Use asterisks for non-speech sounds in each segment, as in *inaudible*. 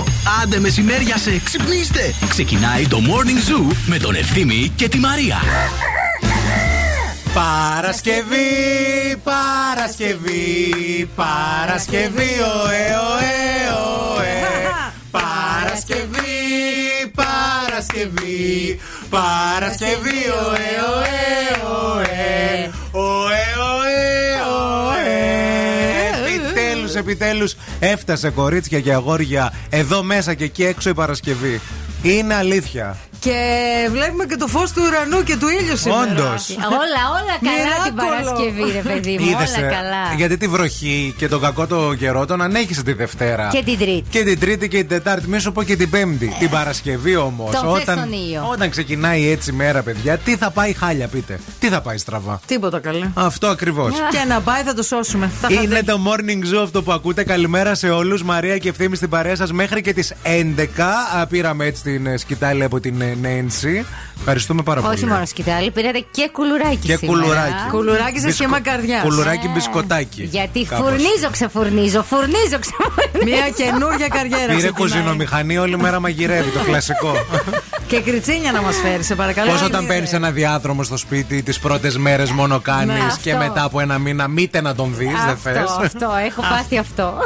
Η ώρα είναι 8. Άντε μεσημέρια σε ξυπνήστε. Ξεκινάει το Morning Zoo με τον Ευθύμη και τη Μαρία. Παρασκευή, Παρασκευή, Παρασκευή, ωε, ωε, ωε. Παρασκευή, Παρασκευή, Παρασκευή, ωε, ωε, ωε. Ωε, ωε, Επιτέλους, επιτέλους έφτασε κορίτσια και αγόρια εδώ μέσα και εκεί έξω η Παρασκευή. Είναι αλήθεια. Και βλέπουμε και το φως του ουρανού και του ήλιου σήμερα. Όντως. Όλα, όλα καλά την Μοιράκολο. Παρασκευή, ρε παιδί μου. Είδες, όλα ε, καλά. Γιατί τη βροχή και τον κακό το καιρό τον ανέχισε τη Δευτέρα. Και την Τρίτη. Και την Τρίτη και την Τετάρτη. Μην σου πω και την Πέμπτη. Την Παρασκευή όμως. Τον θες τον ήλιο. όταν ξεκινάει έτσι η μέρα, παιδιά, τι θα πάει χάλια, πείτε. Τι θα πάει στραβά. Τίποτα καλέ. Αυτό ακριβώς. *laughs* Και να πάει θα το σώσουμε. Τα Είναι είχατε- το morning zoo αυτό που ακούτε. Καλημέρα σε όλους. Μαρία και ευθύνη στην παρέα σας μέχρι και τις 11. Α, Πήραμε έτσι την ε, σκητάλη από την ε, Νένση. Ευχαριστούμε πάρα πολύ. Όχι μόνο σκητάλη, πήρατε και κουλουράκι Και σήμερα. κουλουράκι. Κουλουράκι σε Μπισκο- σχήμα καρδιάς. Κουλουράκι μπισκοτάκι. Γιατί Κάπως. φουρνίζω, ξεφουρνίζω, φουρνίζω, ξεφουρνίζω. Μια καινούργια καριέρα. Πήρε ξεκινάει. κουζινομηχανή όλη μέρα μαγειρεύει, το κλασικό. Και κριτσίνια να μας φέρει, σε παρακαλώ. Πώς όταν παίρνεις ένα διάδρομο στο σπίτι, τις πρώτες μέρες μόνο κάνεις Ναι, και αυτό. μετά από ένα μήνα μήτε να τον δεις, δεν θες. Αυτό, αυτό, έχω πάθει αυτό. *laughs*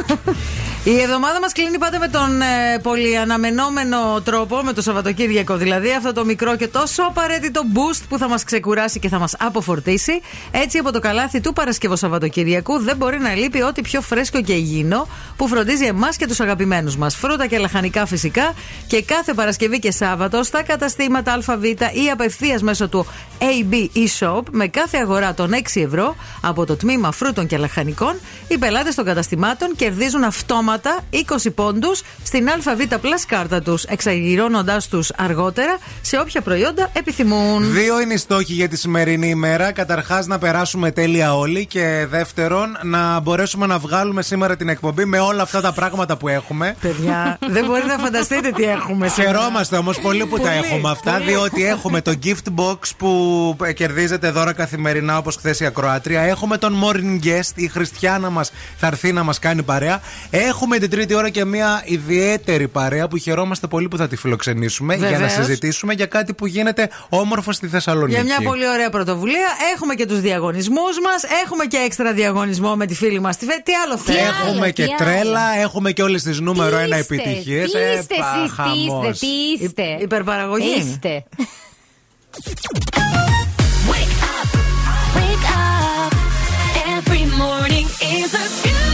Η εβδομάδα μας κλείνει πάντα με τον ε, πολυαναμενόμενο τρόπο, με το Σαββατοκύριακο δηλαδή, αυτό το μικρό και τόσο απαραίτητο boost που θα μας ξεκουράσει και θα μας αποφορτήσει. Έτσι, από το καλάθι του Παρασκευό Σαββατοκυριακού δεν μπορεί να λείπει ό,τι πιο φρέσκο και υγιεινό που φροντίζει εμάς και τους αγαπημένους μας. Φρούτα και λαχανικά φυσικά και κάθε Παρασκευή και Σάββατο στα καταστήματα ΑΒ ή απευθείας μέσω του AB e-shop με κάθε αγορά των 6 ευρώ από το τμήμα φρούτων και λαχανικών, οι πελάτες των καταστημάτων κερδίζουν αυτόματα 20 πόντους στην ΑΒ Plus κάρτα τους, εξαγγυρώνοντά τους αργότερα σε όποια προϊόντα επιθυμούν. Δύο είναι οι στόχοι για τη σημερινή ημέρα. Καταρχάς, να περάσουμε τέλεια όλοι. Και δεύτερον, να μπορέσουμε να βγάλουμε σήμερα την εκπομπή με όλα αυτά τα πράγματα που έχουμε. Παιδιά, δεν μπορείτε να φανταστείτε τι έχουμε σήμερα. Χαιρόμαστε όμως πολύ που τα Πολύ, έχουμε αυτά, πολύ. διότι έχουμε το gift box που ε, κερδίζετε δώρα καθημερινά όπως χθες η Ακροάτρια. Έχουμε τον morning guest, η Χριστιανά μας θα έρθει να μας κάνει παρέα. Έχουμε την τρίτη ώρα και μια ιδιαίτερη παρέα που χαιρόμαστε πολύ που θα τη φιλοξενήσουμε για να Βεβαίως. συζητήσουμε για κάτι που γίνεται όμορφο στη Θεσσαλονίκη. Για μια πολύ ωραία πρωτοβουλία. Έχουμε και τους διαγωνισμούς μας. Έχουμε και έξτρα διαγωνισμό με τη φίλη μας. Τι τι άλλο θέλεις; Έχουμε άλλο, και τι τρέλα, άλλο. έχουμε και όλες τις νούμερο Τι ένα είστε, επιτυχίες. Τι είστε εσείς, τι είστε, τι είστε; Υπερπαραγωγή. Είστε. Wake up, wake up. Every morning is a beautiful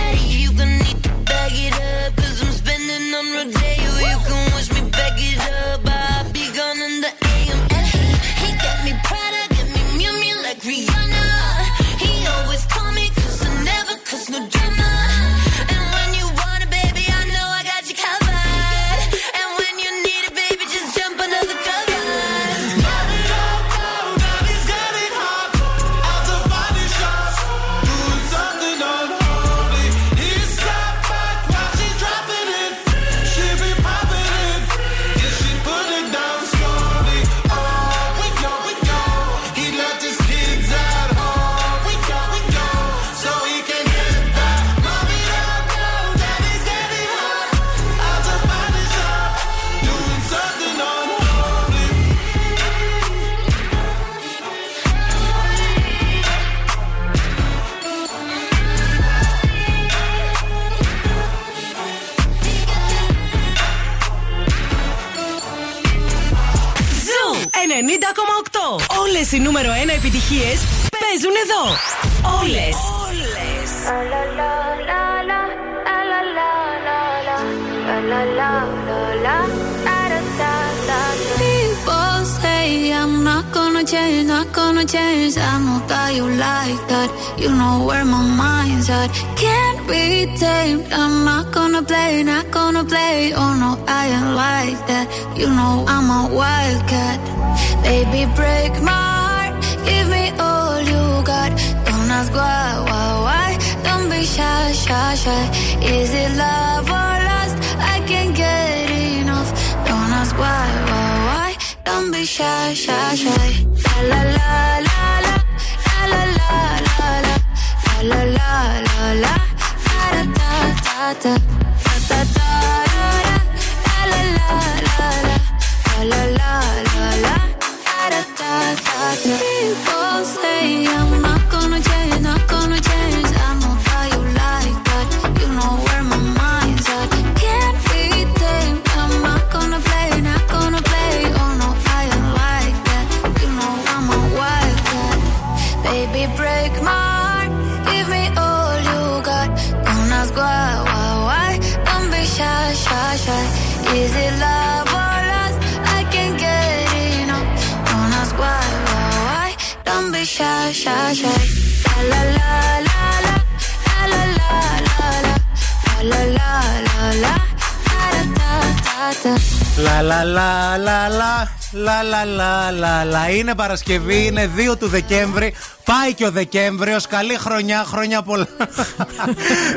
Είναι Παρασκευή, είναι 2 του Δεκέμβρη Πάει και ο Δεκέμβριος. Καλή χρονιά, χρόνια πολλά.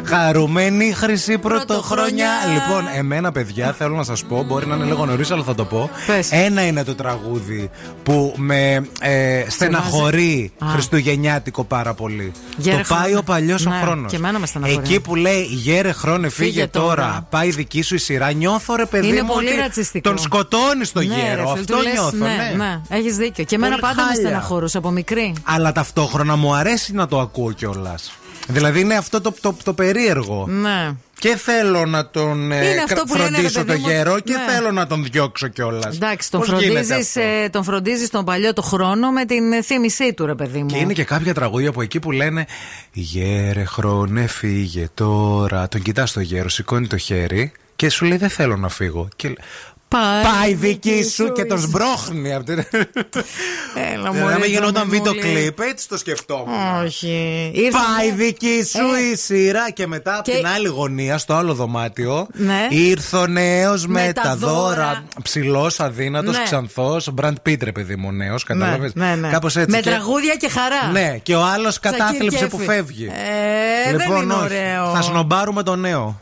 Χαρουμένη χρυσή πρωτοχρονιά. Λοιπόν, εμένα, παιδιά, θέλω να σας πω, μπορεί να είναι λίγο νωρίς, αλλά θα το πω. Πες. Ένα είναι το τραγούδι που με ε, στεναχωρεί Α. χριστουγεννιάτικο πάρα πολύ. Γέρε το πάει χρόνο. ο παλιός ο Ναι, χρόνος. και εμένα με στεναχωρεί. Εκεί που λέει Γέρε χρόνε, φύγε, Φύγε τώρα. τώρα. Πάει δική σου η σειρά. Νιώθω ρε παιδί Είναι μου. πολύ ότι ρατσιστικό. Τον σκοτώνεις το Ναι, γέρο. ρε φίλε, Αυτό του λες, νιώθω. Ναι, ναι. ναι, έχεις δίκιο. Και εμένα Πολύ πάντα με χάλια. στεναχωρούσε από μικρή. Αλλά ταυτόχρονα μου αρέσει να το ακούω κιόλας. Δηλαδή είναι αυτό το, το, το περίεργο. Ναι. Και θέλω να τον ε, Είναι αυτό κρα- που λένε, ρε φροντίσω παιδί το μου, γέρο και ναι. θέλω να τον διώξω κιόλας. Εντάξει, τον φροντίζεις ε, τον, φροντίζεις τον παλιό το χρόνο με την ε, θύμησή του, ρε παιδί μου. Και είναι και κάποια τραγούδια από εκεί που λένε Γέρε χρόνε φύγε τώρα Τον κοιτάς το γέρο, σηκώνει το χέρι Και σου λέει δεν θέλω να φύγω και... λέ- Πάει δική σου και τον σμπρώχνει από την... Έλα, Δηλαδή, μωρέ, άμα γινόταν Τζαμί βίντεο μου, κλιπ, έτσι το σκεφτόμουν. Όχι. Ήρθε- Πάει δική σου Ε. η σειρά και μετά από Και- την άλλη γωνία, στο άλλο δωμάτιο, Ναι. ήρθε ο νέος με, Με τα τα δώρα. δώρα. Ψηλός, αδύνατος, Ναι. ξανθός. Μπραντ Πίτρε, παιδί μου, νέος. Κατάλαβες; Ναι, ναι. Κάπως έτσι. Με και- τραγούδια και χαρά. Ναι, και ο άλλος κατάθλιψε Σακίρ που Κέφι. φεύγει. Ε, δεν λοιπόν, είναι όχι. ωραίο. Θα σνομπάρουμε τον νέο.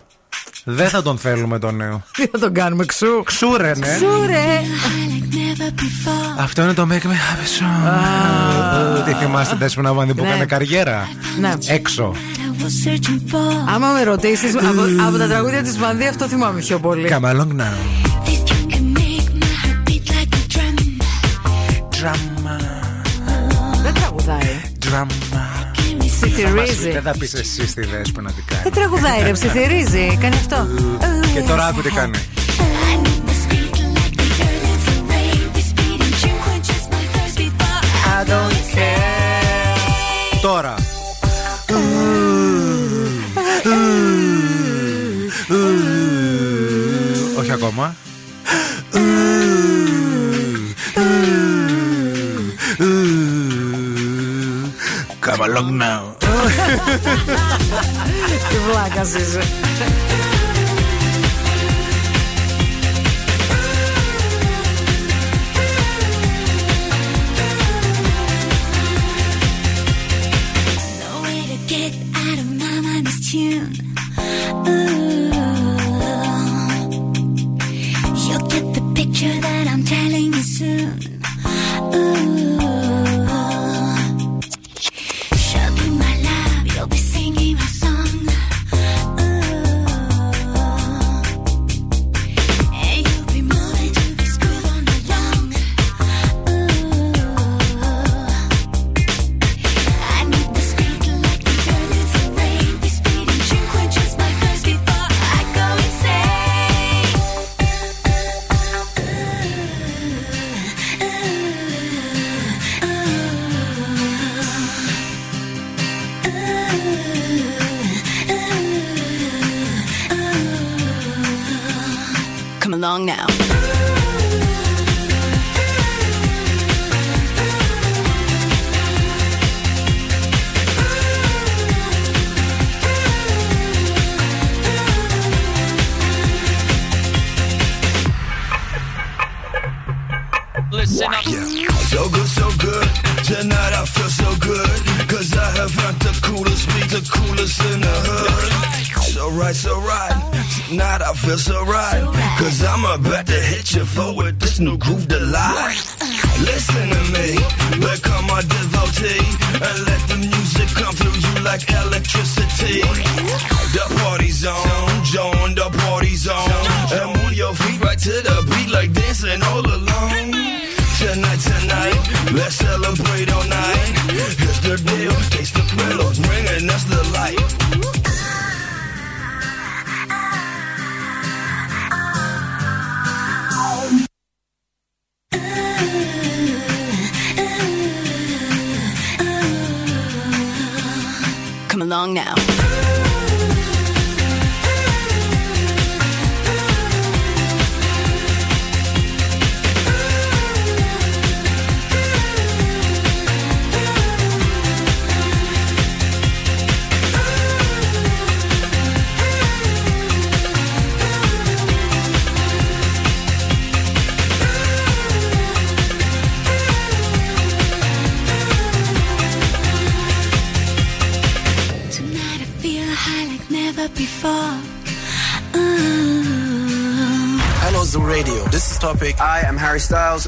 Δεν θα τον θέλουμε τον νέο. *laughs* Τι θα τον κάνουμε, ξού. Ξούρε, ναι. Ξούρε. Never before. Αυτό είναι το Make Me Happy Song. Τι θυμάστε, Τέσπινα Βανδί που Ναι. έκανε καριέρα; Ναι. Έξω. I was searching for. Άμα με ρωτήσεις, από, από τα τραγούδια της Βανδί, αυτό θυμάμαι πιο πολύ. Come along now. This you can make my heart beat like a drum. Drama, Δεν τραγουδάει. drama ψιθυρίζει. Δεν θα πεις εσύ τη δέσπονα τι κάνει. Δεν τραγουδάει, ρε, ψιθυρίζει. Κάνει αυτό. Και τώρα άκου τι κάνει. Τώρα. Όχι ακόμα. Come along now. Que blaga, César.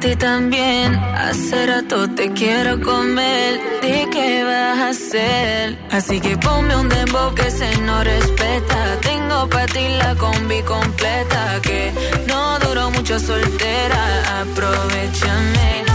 ti también. Hace rato te quiero comer. ¿De qué vas a hacer? Así que ponme un dembow que se no respeta. Tengo para ti la combi completa. Que no duró mucho soltera. Aprovechame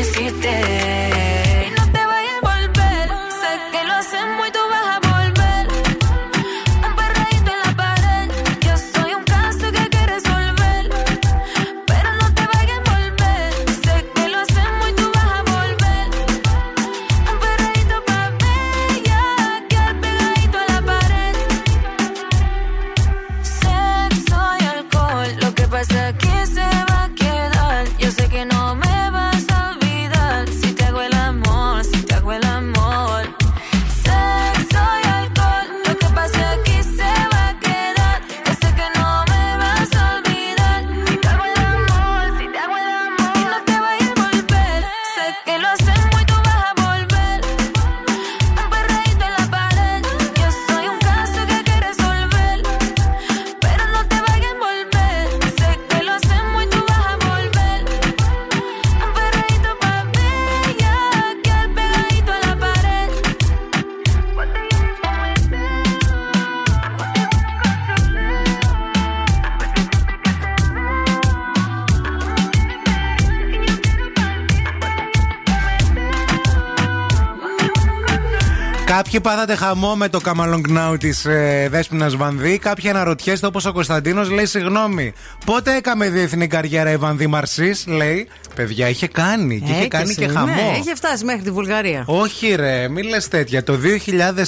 me Κάποιοι πάθατε χαμό με το καμαλογκνάου της ε, Δέσπινα Βανδύ. Κάποιοι αναρωτιέστε όπως ο Κωνσταντίνος λέει: Συγγνώμη, πότε έκαμε διεθνή καριέρα η Βανδύ Μαρσής, λέει. Παιδιά, είχε κάνει και είχε κάνει και χαμό. Ναι, είχε φτάσει μέχρι τη Βουλγαρία. Όχι, ρε, μη λες τέτοια. Το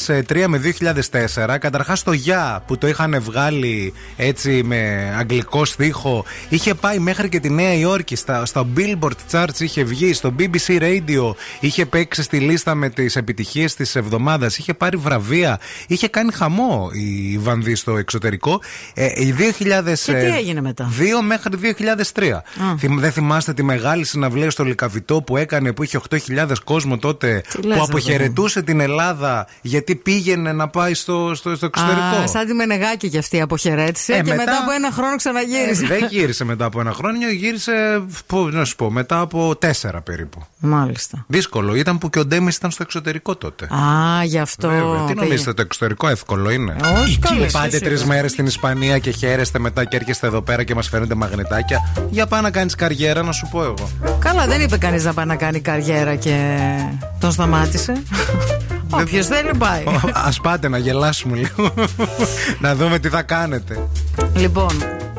2003 με 2004, καταρχάς το Γεια που το είχαν βγάλει έτσι με αγγλικό στίχο, είχε πάει μέχρι και τη Νέα Υόρκη. Στα, στα Billboard Charts είχε βγει, στο BBC Radio είχε παίξει στη λίστα με τις επιτυχίες της εβδομάδας. Είχε πάρει βραβεία. Είχε κάνει χαμό η Βανδύ στο εξωτερικό. Ε, η 2000, Και τι έγινε μετά; 2 μέχρι 2003. Θυμ- δεν θυμάστε τη μεγάλη συναυλία στο Λικαβιτό που έκανε που είχε 8.000 κόσμο τότε Τι λες, που ρε αποχαιρετούσε την Ελλάδα γιατί πήγαινε να πάει στο, στο, στο εξωτερικό. Α, σαν τη Μενεγάκη κι αυτή αποχαιρέτησε Ε, και μετά- μετά... από ένα χρόνο ξαναγύρισε. Ε, δεν γύρισε μετά από ένα χρόνο, γύρισε. Πού, να σου πω, μετά από τέσσερα περίπου. Μάλιστα. Δύσκολο ήταν που και ο Ντέμις ήταν στο εξωτερικό τότε. Α, γι' αυτό. Βέβαια, τι πήγε. νομίζετε, το εξωτερικό εύκολο είναι; Όχι, καλά, Πάτε εσύ, τρεις εσύ. μέρες στην Ισπανία και χαίρεστε μετά και έρχεστε εδώ πέρα και μας φαίνονται μαγνητάκια. Για πάω να κάνεις καριέρα, να σου πω εγώ. Καλά, δεν είπε κανείς να πάει να κάνει καριέρα και τον σταμάτησε. *laughs* Όποιος θέλει πάει. Α πάτε να γελάσουμε λίγο. *laughs* να δούμε τι θα κάνετε. Λοιπόν,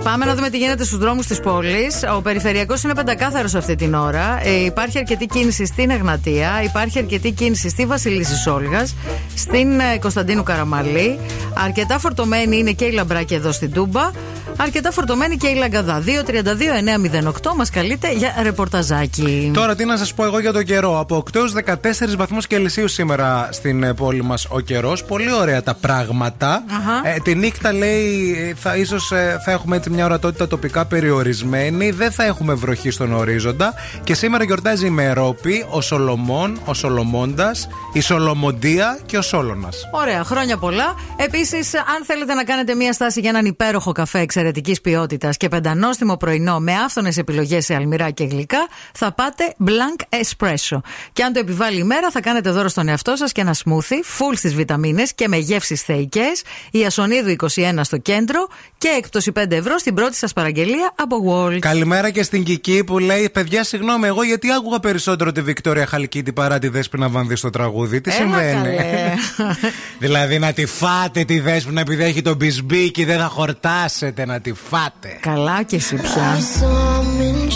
πάμε να δούμε τι γίνεται στους δρόμους της πόλης. Ο περιφερειακός είναι πεντακάθαρος αυτή την ώρα. Ε, υπάρχει αρκετή κίνηση στην Εγνατία, υπάρχει αρκετή κίνηση στη Βασιλίση Όλγα, στην ε, Κωνσταντίνου Καραμαλή. Αρκετά φορτωμένη είναι και η Λαμπράκη εδώ στην Τούμπα. Αρκετά φορτωμένη και η Λαγκαδά. 232-908 μας καλείτε για ρεπορταζάκι. Τώρα τι να σας πω εγώ για το καιρό. Από 8 έως 14 βαθμούς Κελσίου σήμερα στην ε, πόλη μας ο καιρός. Πολύ ωραία τα πράγματα. Αχα. Ε, τη νύχτα λέει ε, θα, ίσως ε, θα έχουμε έτσι μια ορατότητα τοπικά περιορισμένη. Δεν θα έχουμε βροχή στον ορίζοντα. Και σήμερα γιορτάζει η Μερόπη, ο Σολομών, ο Σολομώντας, η Σολομοντία και ο Σόλωνας. Ωραία, χρόνια πολλά. Επίσης, αν θέλετε να κάνετε μία στάση για έναν υπέροχο καφέ εξαιρετικής ποιότητας και πεντανόστιμο πρωινό με άφθονες επιλογές σε αλμυρά και γλυκά, θα πάτε Blanc Espresso. Και αν το επιβάλλει η μέρα, θα κάνετε δώρο στον εαυτό σας και ένα smoothie, full στις βιταμίνες και με γεύσεις θεϊκές. Η Ασονίδου 21 στο κέντρο και έκπτωση 5 ευρώ στην πρώτη σας παραγγελία από Wall. Καλημέρα και στην Κική που λέει: Παιδιά, συγγνώμη, εγώ γιατί άκουγα περισσότερο τη Βικτόρια Χαλκίτη παρά τη Δέσποινα Βανδύ στο τραγούδι. Τι Έλα, συμβαίνει; καλέ. *laughs* δηλαδή να τη φάτε τη Δέσποινα επειδή έχει τον μπισμπίκι, δεν θα χορτάσετε να τη φάτε. Καλά και εσύ πια. I summoned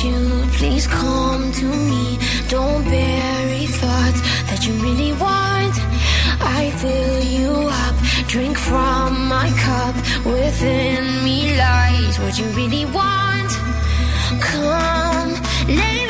drink from my cup. Within me lies what you really want. Come, lay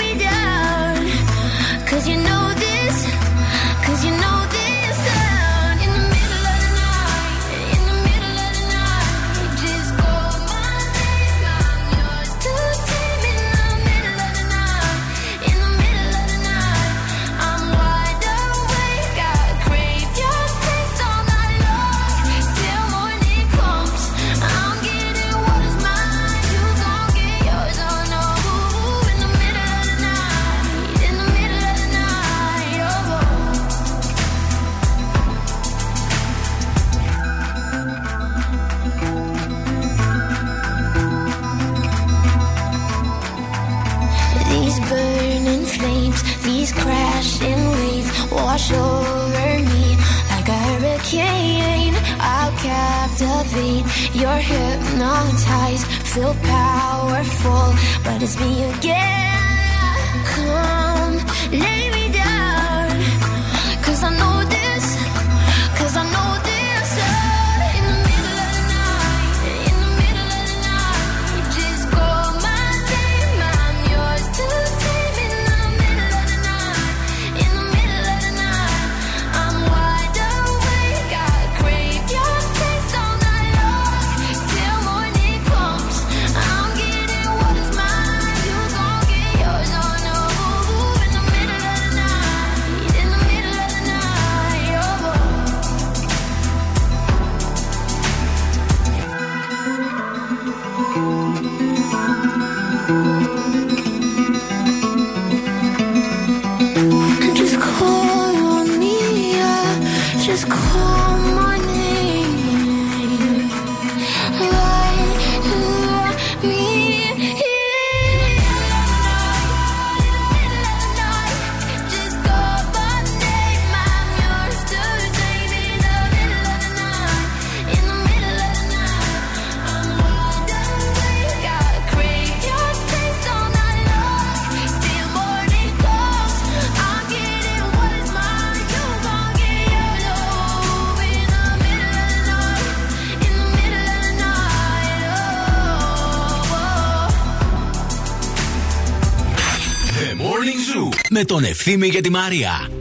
με τον Ευθύμη και τη Μαρία.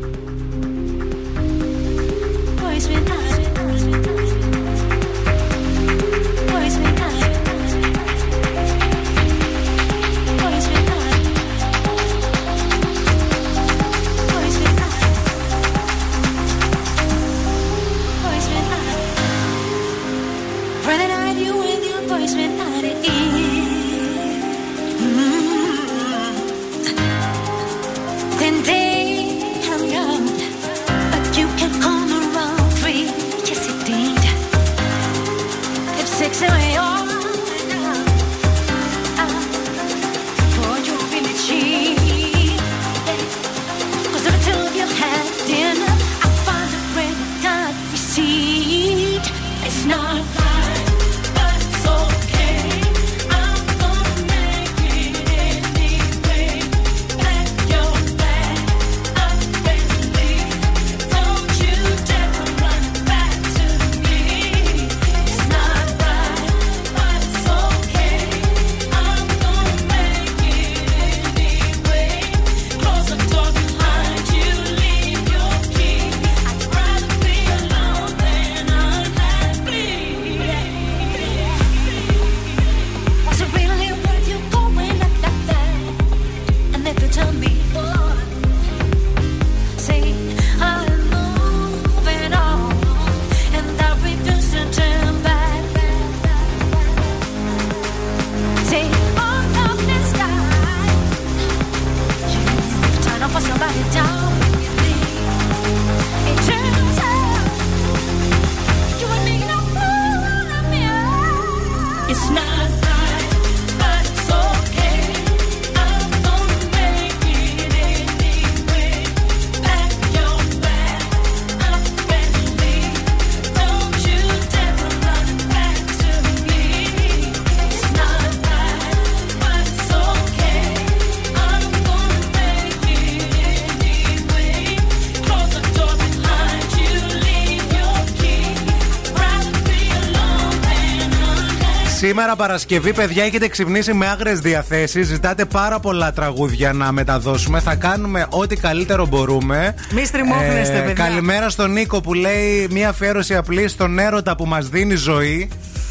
Σήμερα Παρασκευή, παιδιά, έχετε ξυπνήσει με άγρε διαθέσεις. Ζητάτε πάρα πολλά τραγούδια να μεταδώσουμε. Θα κάνουμε ό,τι καλύτερο μπορούμε. Ε, Μη στριμώχνεστε, παιδιά. Καλημέρα στον Νίκο που λέει μια αφιέρωση απλή στον έρωτα που μας δίνει ζωή.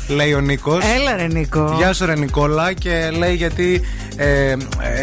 Λέει ο Νίκος. Έλα, ρε Νίκο. Γεια σου, ρε Νικόλα. Και λέει γιατί ε, ε,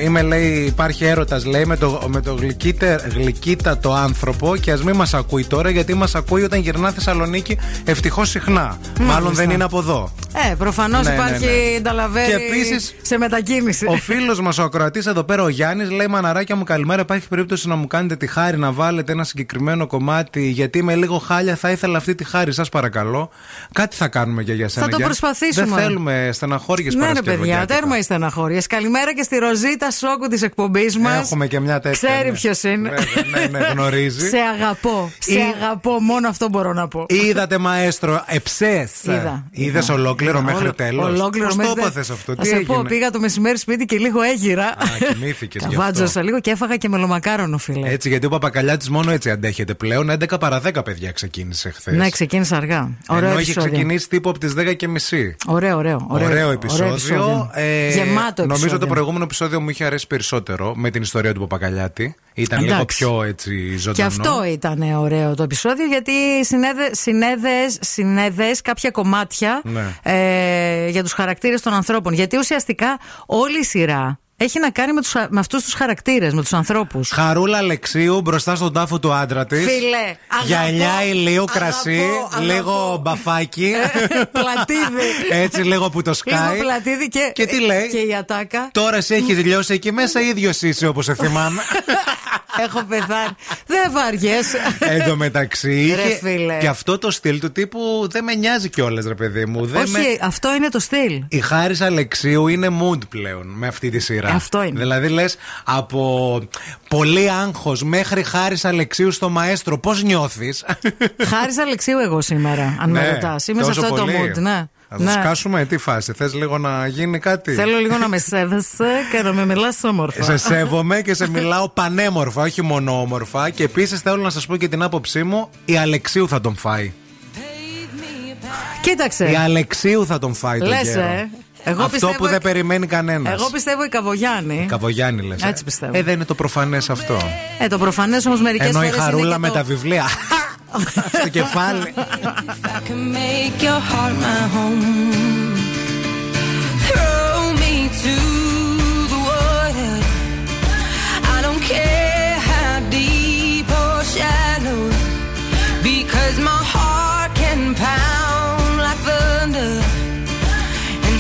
είμαι, λέει, υπάρχει έρωτας, λέει, με το, με το γλυκύτε, γλυκύτατο άνθρωπο. Και ας μην μας ακούει τώρα, γιατί μας ακούει όταν γυρνά Θεσσαλονίκη ευτυχώς συχνά. Μάλλον δεν είναι από εδώ. Ε, προφανώς Ναι, ναι, υπάρχει ναι. νταλαβέρι Και επίσης, σε μετακίνηση. Ο φίλος μας, ο ακροατής εδώ πέρα, ο Γιάννης, λέει: Μαναράκια μου, καλημέρα. Υπάρχει περίπτωση να μου κάνετε τη χάρη να βάλετε ένα συγκεκριμένο κομμάτι, γιατί είμαι λίγο χάλια. Θα ήθελα αυτή τη χάρη, σας παρακαλώ. Κάτι θα κάνουμε και για σένα. Θα το Γιάννη. προσπαθήσουμε. Δεν θέλουμε στεναχώριες Ναι, ρε Παρασκευογιάτικα. παιδιά, τέρμα οι στεναχώριες. Καλημέρα και στη Ροζίτα Σόκου της εκπομπής μας. Έχουμε και μια τέτοια. Ξέρει ναι. ποιος είναι. Βέβαια, ναι, ναι, γνωρίζει. *laughs* Σε αγαπώ. Σε Ή- αγαπώ. Μόνο αυτό μπορώ να πω. Είδατε, μαέστρο, εψές. Είδα. Είδες ολόκληρο Είδα. μέχρι Όλο- τέλος; Ολόκληρο Πώς μέχρι το τε- έπαθες αυτό, Θα τι σε έγινε; πω, πήγα το μεσημέρι σπίτι και λίγο έγειρα. Α, κοιμήθηκες γι' αυτό. Καβάτζωσα λίγο και έφαγα και μελομακάρονο, φίλε. Έτσι, γιατί ο παπακαλιάτης μόνο έτσι αντέχεται πλέον. 11 παρα 10 παιδιά ξεκίνησε χθες. Ναι, ξεκίνησε αργά. Ωραίο Ενώ έχει επεισόδιο. ξεκινήσει τύπου από τις 10 και μισή. Ωραίο, ωραίο. Ωραίο, επεισόδιο. Ε, Γεμάτο Νομίζω επεισόδιο. το προηγούμενο επεισόδιο μου είχε αρέσει περισσότερο με την ιστορία του Παπακαλιάτη. Ήταν λίγο Εντάξει. πιο έτσι ζωντανό. Και αυτό ήταν ωραίο το επεισόδιο γιατί συνέδε, συνέδες, συνέδες κάποια κομμάτια Ναι. ε, για τους χαρακτήρες των ανθρώπων. Γιατί ουσιαστικά όλη η σειρά έχει να κάνει με, τους, με αυτούς τους χαρακτήρες, με τους ανθρώπους. Χαρούλα Αλεξίου μπροστά στον τάφο του άντρα της. Φίλε, αγαπώ, Γυαλιά ηλίου κρασί, αγαπώ. λίγο μπαφάκι. Πλατίδι. έτσι λίγο που το σκάει. Λίγο πλατίδι και, Και τι λέει; Και η ατάκα. Τώρα σε έχει λιώσει εκεί μέσα, ίδιο είσαι όπως σε θυμάμαι. *laughs* Έχω πεθάνει. Δεν βαριέσαι. Εν τω μεταξύ. Ρε είχε φίλε. Και αυτό το στυλ του τύπου δεν με νοιάζει κιόλας, ρε παιδί μου. Δεν Όχι, με... αυτό είναι το στυλ. Η Χάρη Αλεξίου είναι mood πλέον με αυτή τη σειρά. Αυτό είναι. Δηλαδή λες από πολύ άγχος μέχρι Χάρη Αλεξίου στο μαέστρο, πώς νιώθεις; Χάρη Αλεξίου εγώ σήμερα, αν με Ναι, ρωτάς. Είμαι σε τόσο αυτό πολύ. το mood, ναι. Θα του Ναι. σκάσουμε, τι φάση. Θες λίγο να γίνει κάτι; Θέλω λίγο να με σέβεσαι και να με μιλάς όμορφα. Σε σέβομαι και σε μιλάω πανέμορφα, όχι μόνο όμορφα. Και επίσης θέλω να σας πω και την άποψή μου, η Αλεξίου θα τον φάει. Κοίταξε. Η Αλεξίου θα τον φάει τον Λες, γέρο. ε. Αυτό που δεν περιμένει κανένας. Εγώ πιστεύω η Καβογιάννη. Η Καβογιάννη λες. Ε. Έτσι πιστεύω. Ε, δεν είναι το προφανές αυτό. Ε, το προφανές όμως μερικές φορέ. Ενώ η χαρούλα με τα βιβλία. *laughs* Στο κεφάλι. Because my heart can pound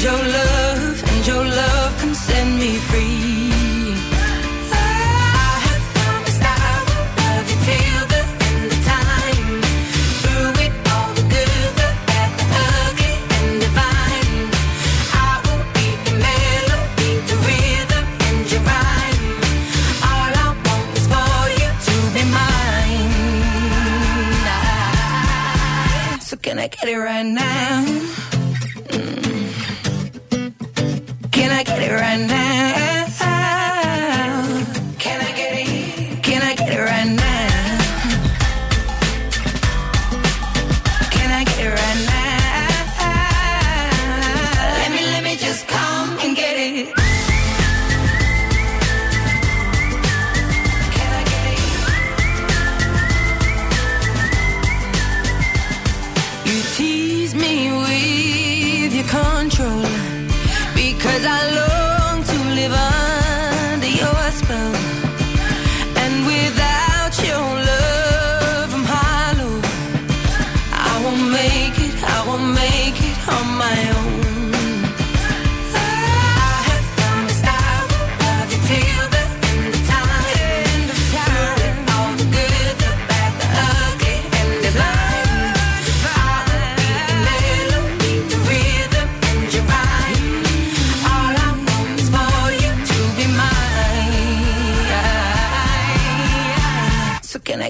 your love, and your love can set me free. I have promised I will love you till the end of time. Through it all, the good, the bad, the ugly, and divine. I will be the melody, the rhythm, and your rhyme. All I want is for you to be mine. So can I get it right now? Can I get it right now?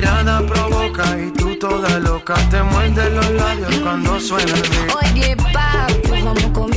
mirada provoca y tú toda loca te muerde los labios cuando suena. Oye, papi, vamos con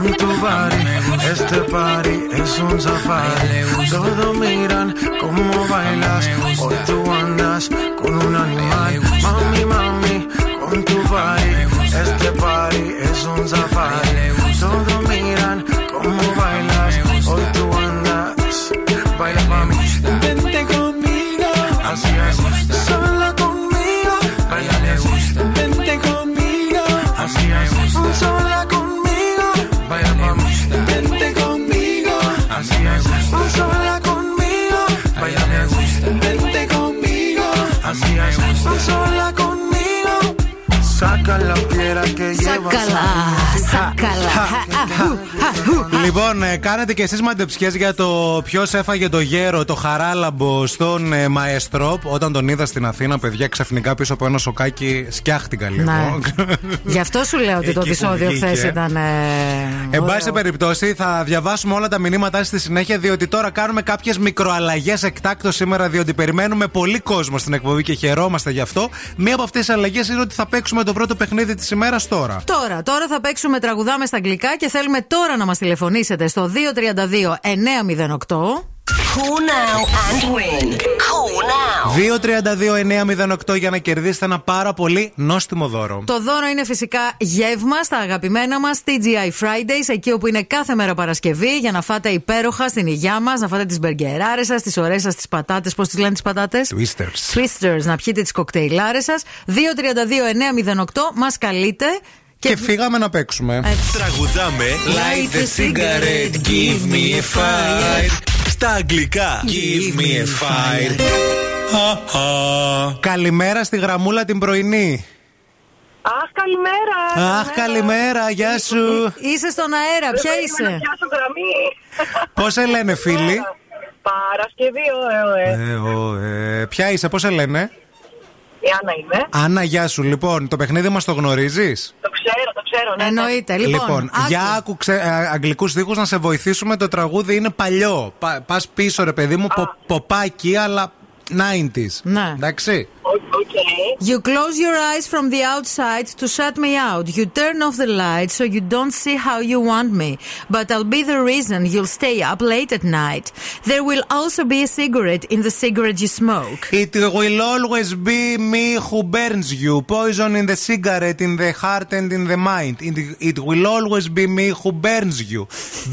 con tu body, este party es un safari. Todos miran cómo bailas, hoy tú andas con un animal. Mami, mami, con tu body, este party. es un safari. Todos miran cómo bailas, hoy tú andas. Baila mami, vente conmigo, así es, sola conmigo. Baila le gusta, vente conmigo, así es, sola Sakala, Sakala, Λοιπόν, ε, κάνετε και εσείς μαντεψιές για το ποιος έφαγε το γέρο, το χαράλαμπο στον ε, Μαέστρο. Όταν τον είδα στην Αθήνα, παιδιά, ξαφνικά πίσω από ένα σοκάκι σκιάχτηκα λίγο. Ναι. *laughs* Γι' αυτό σου λέω ότι το Εκεί που επεισόδιο βγήκε. χθες ήταν. ε, Εν ωραίο. πάση περιπτώσει, θα διαβάσουμε όλα τα μηνύματά σας στη συνέχεια, διότι τώρα κάνουμε κάποιες μικροαλλαγές εκτάκτο σήμερα, διότι περιμένουμε πολύ κόσμο στην εκπομπή και χαιρόμαστε γι' αυτό. Μία από αυτές τις αλλαγές είναι ότι θα παίξουμε το πρώτο παιχνίδι της ημέρας τώρα. Τώρα, τώρα θα παίξουμε τραγουδάμε στα αγγλικά και θέλουμε τώρα να μας τηλεφωνήσετε στο 232 908. Call now and win. Call now. 232-908 για να κερδίσετε ένα πάρα πολύ νόστιμο δώρο. Το δώρο είναι φυσικά γεύμα στα αγαπημένα μας TGI Fridays, εκεί όπου είναι κάθε μέρα Παρασκευή, για να φάτε υπέροχα στην υγειά μας, να φάτε τις μπεργκεράρες σας, τις ωραίες σας τις πατάτες. Πώς τις λένε τις πατάτες; Twisters. Twisters, να πιείτε τις κοκτέιλάρες σας. 232-908, μας καλείτε. Και φύγαμε να παίξουμε. Τραγουδάμε Light the cigarette, give me a fire. Στα αγγλικά Give me a fire. Καλημέρα στη γραμμούλα την πρωινή. Αχ, καλημέρα. Αχ, καλημέρα, γεια σου. Είσαι στον αέρα, ποια Δεν είσαι; περίμενα να πιάσω γραμμή. Πώς σε λένε, φίλοι; Παρασκευή, ωε, ωε. Ε, ο, ε, ποια είσαι, πώς σε λένε; Η Άννα είμαι. Άννα, γεια σου. Λοιπόν, το παιχνίδι μας το γνωρίζεις; Το ξέρω, το ξέρω. Ναι, ναι. Εννοείται. Λοιπόν, άκου. για άκου αγγλικούς στίχους να σε βοηθήσουμε. Το τραγούδι είναι παλιό. Πα πας πίσω, ρε παιδί μου, πο, ποπάκι, αλλά 90s. Ναι. Εντάξει. You close your eyes from the outside to shut me out. You turn off the light so you don't see how you want me. But I'll be the reason you'll stay up late at night. There will also be a cigarette in the cigarette you smoke. It will always be me who burns you. Poison in the cigarette, in the heart and in the mind. It, it will always be me who burns you.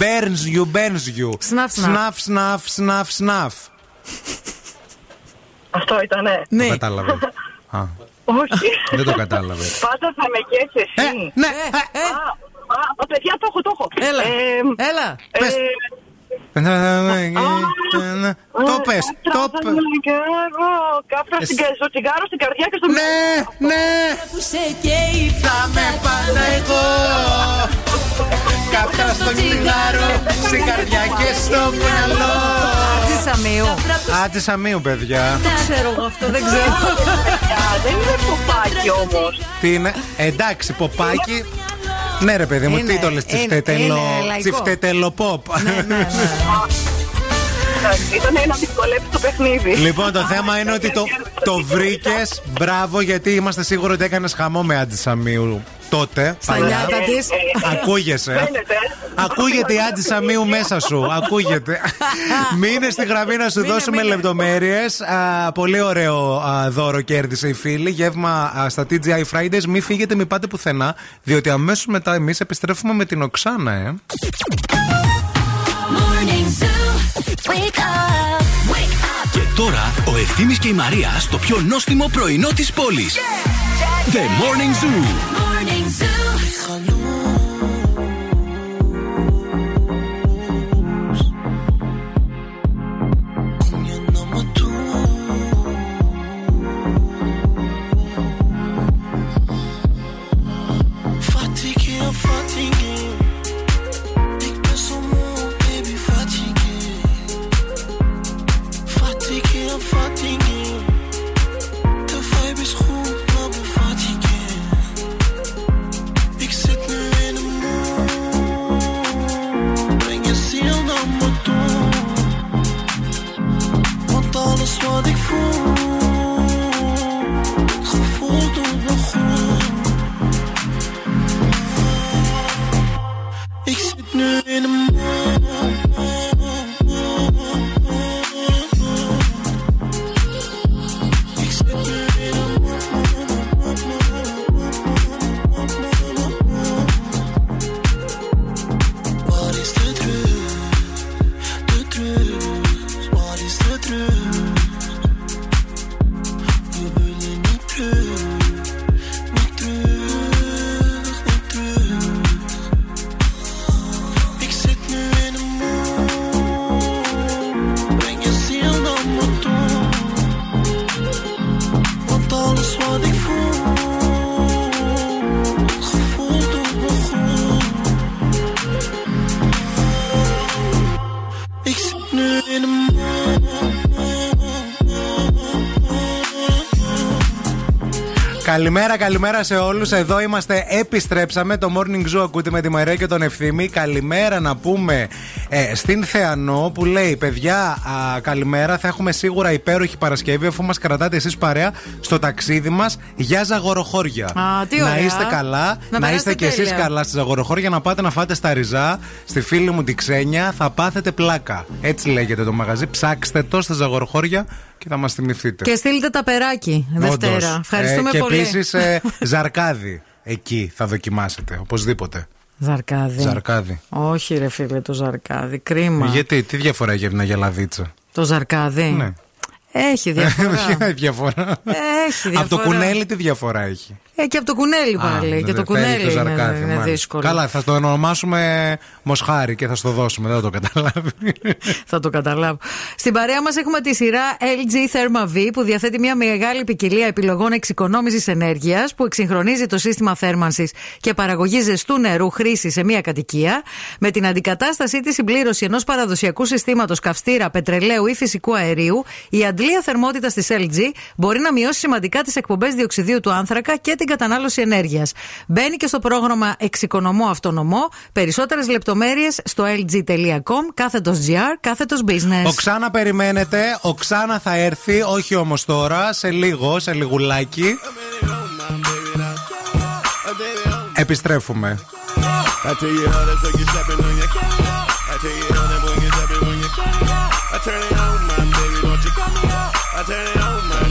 Burns you, burns you. Snuff, snuff. Snuff, snuff, snuff, snuff. Αυτό ήτανε. Ναι. Το κατάλαβε. *laughs* Α, Όχι. δεν το κατάλαβε. Πάντα θα με καίς εσύ. ναι, ε, Α, α, παιδιά, το έχω, το έχω. Έλα. Ε, Έλα. ε, Πες. Το πες, το πες. Και εγώ κάφρα στην κα- στο τσιγάρο, στην καρδιά και στο Ναι, ναι. Θα με πάντα εγώ. Κάπτα στο τσιγάρο, στην καρδιά και στο μυαλό. Άτζη Σαμίου. Άντε Σαμίου, παιδιά. Δεν ξέρω εγώ αυτό, δεν ξέρω. δεν είναι ποπάκι όμως. Τι είναι, εντάξει, ποπάκι. Ναι, ρε παιδί μου, Είναι, τι το λες, είναι, τσιφτετελο, είναι λαϊκό. τσιφτετελοπόπ. *laughs* Ήταν να δυσκολέψει το παιχνίδι. Λοιπόν, το θέμα είναι ότι το, το βρήκες. Μπράβο, γιατί είμαστε σίγουροι ότι έκανες χαμό με Άντι Σαμίου τότε. Στα παλιά. νιάτα τη. Ακούγεσαι. Φαίνεται. Ακούγεται η Άντι Σαμίου μέσα σου. Ακούγεται. *laughs* Μείνε στη γραμμή να σου δώσουμε λεπτομέρειες. Πολύ ωραίο α, δώρο κέρδισε η φίλη. Γεύμα α, στα TGI Fridays. Μην φύγετε, μην πάτε πουθενά. Διότι αμέσως μετά εμείς επιστρέφουμε με την Οξάνα, ε. Και τώρα ο Ευθύμης και η Μαρία στο πιο νόστιμο πρωινό της πόλης. The Morning Zoo. Fatigué, in a Καλημέρα, καλημέρα σε όλους. Εδώ είμαστε, επιστρέψαμε. Το morning zoo ακούτε με τη Μαρία και τον Ευθύμη. Καλημέρα να πούμε ε, στην Θεανό που λέει: Παιδιά, α, καλημέρα. Θα έχουμε σίγουρα υπέροχη Παρασκευή αφού μας κρατάτε εσείς παρέα στο ταξίδι μας για ζαγοροχώρια. Α, τι να ωραία. είστε καλά, Να να, είστε περάσετε κι εσείς τέλεια. καλά στη ζαγοροχώρια, να πάτε να φάτε στα ριζά. Στη φίλη μου τη Ξένια θα πάθετε πλάκα. Έτσι λέγεται το μαγαζί. Ψάξτε το στα ζαγοροχώρια και θα μας θυμηθείτε. Και στείλτε τα περάκι Δευτέρα. Όντως. Ευχαριστούμε Ε, και πολύ. επίσης *laughs* ζαρκάδι. Εκεί θα δοκιμάσετε, οπωσδήποτε. Ζαρκάδι. Ζαρκάδι. Όχι, ρε φίλε, το ζαρκάδι. Κρίμα. Γιατί, τι διαφορά έχει μια γελαδίτσα. Το ζαρκάδι. Ναι. Έχει διαφορά. *laughs* Ποια διαφορά. Έχει Από το διαφορά. κουνέλι τι διαφορά έχει; Ε, και από το κουνέλι πάλι. Α, και το δεν θέλει κουνέλι το ζαρκάδι, είναι, είναι μάλιστα. δύσκολο. Καλά, θα το ονομάσουμε Μοσχάρι και θα στο δώσουμε. Δεν θα το καταλάβει. *laughs* Θα το καταλάβω. Στην παρέα μας έχουμε τη σειρά LG Therma V που διαθέτει μια μεγάλη ποικιλία επιλογών εξοικονόμησης ενέργειας που εξυγχρονίζει το σύστημα θέρμανσης και παραγωγής ζεστού νερού χρήσης σε μια κατοικία. Με την αντικατάστασή της συμπλήρωση ενός παραδοσιακού συστήματος καυστήρα, πετρελαίου ή φυσικού αερίου, η αντλία θερμότητας της LG μπορεί να μειώσει σημαντικά τις εκπομπές διοξιδίου του άνθρακα και την κατανάλωση ενέργειας. Μπαίνει και στο πρόγραμμα Εξοικονομώ Αυτονομό. Περισσότερες λεπτομέρειες στο lg.com κάθετος GR κάθετος business. Ο Ξάνα περιμένετε. Ο Ξάνα θα έρθει, όχι όμως τώρα, σε λίγο, σε λιγουλάκι. Επιστρέφουμε. I tell you how that's like you stepping on your I tell you how that when you stepping on your I turn it on, turn it on, my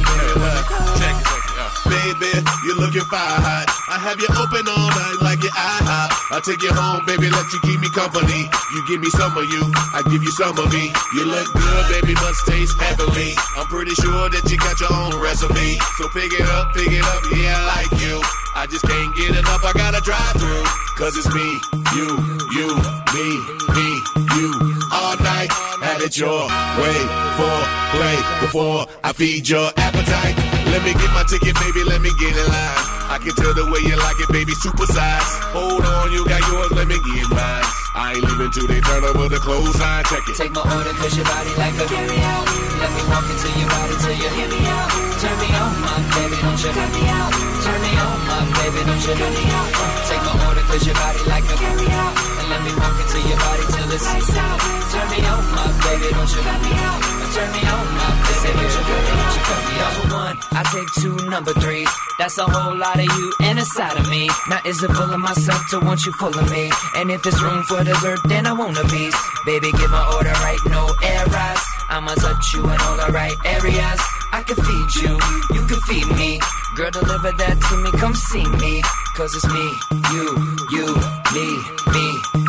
baby, you're looking fire hot. I have you open all night like your IHOP. I'll take you home, baby, let you keep me company. You give me some of you, I give you some of me. You look good, baby, must taste heavenly. I'm pretty sure that you got your own recipe. So pick it up, pick it up, yeah, I like you. I just can't get enough, I gotta drive through. Cause it's me, you, you, me, me, you. All night, have it your way for play before I feed your appetite. Let me get my ticket, baby, let me get in line. I can tell the way you like it, baby, super size. Hold on, you got yours, let me get mine. I ain't leaving till they turn over the clothesline, check it. Take my order, cause your body like a carry out. Let me walk into your body till you hear me out. Turn me on, my baby, don't you cut me out. Turn me on, my baby, don't you cut me out. Take my order, cause your body like a carry out. And let me walk into your body lights out. Turn me on, my baby, don't you cut me out. Turn me on, my baby, don't you cut me out. Number one, I take two number threes. That's a whole lot of you and a side of me. Now is it full of myself to want you full of me? And if it's room for dessert, then I want a piece. Baby, give my order right, no errors. I'ma touch you in all the right areas. I can feed you, you can feed me. Girl, deliver that to me, come see me. Cause it's me, you, you, me, me,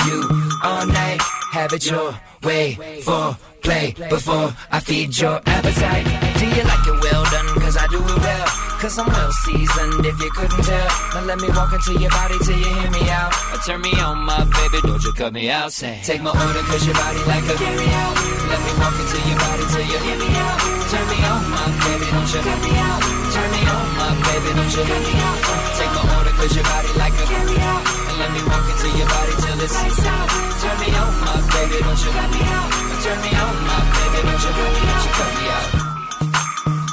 you. All night, have it your way for play before I feed your appetite. Do you like it well done? Cause I do it well. Cause I'm well seasoned if you couldn't tell. Now let me walk into your body till you hear me out. Or turn me on, my baby, don't you cut me out. Say, take my order cause your body like a carry out. Let me walk into your body till you hear me out. Turn me on, my baby, don't you cut me out. Turn me on, my baby, don't you cut me out. Take my order cause your body like a carry out. Let me walk into your body till it's lights out. Turn me on, my baby, don't you cut me out. Turn me on, my baby, don't you cut me out. You cut me out.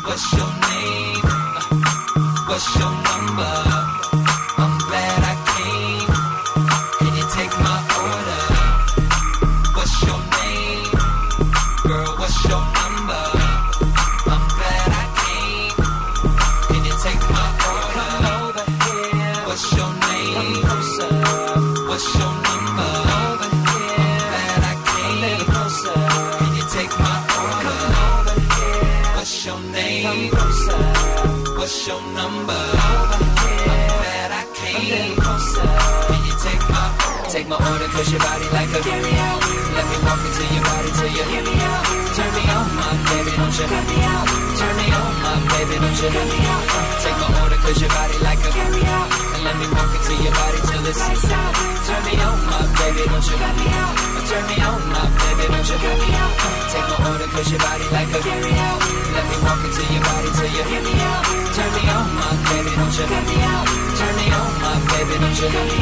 What's your name? What's your number? My order cause your body like a carry out. Let me walk into your body till you hear me out. Turn me on, my baby, don't you cut me out. Turn me on, my baby, don't you cut me out. Take my order cause your body like a carry out. And let me walk into your body till it's lights out. Turn me on, my baby, don't you cut me out. Turn me on, my baby, don't you cut me out. Take my order cause your body like a carry out. Let me walk into your body till you hear me out. Turn me on, my baby, don't you cut me out baby, don't you let me.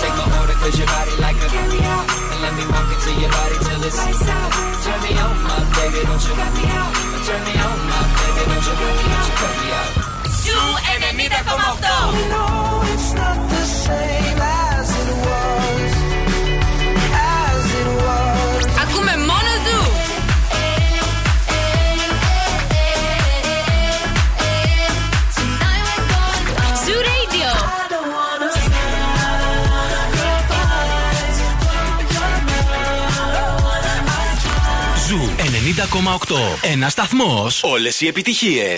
Take my order, cause your body like a carry-out. And let me walk into your body till it's lights out. Turn me on, my baby, don't you let me. Turn me on, my baby, don't you let me. You and me that's You and come off though. No, it's not the same. Ένα σταθμό. Όλε οι επιτυχίε.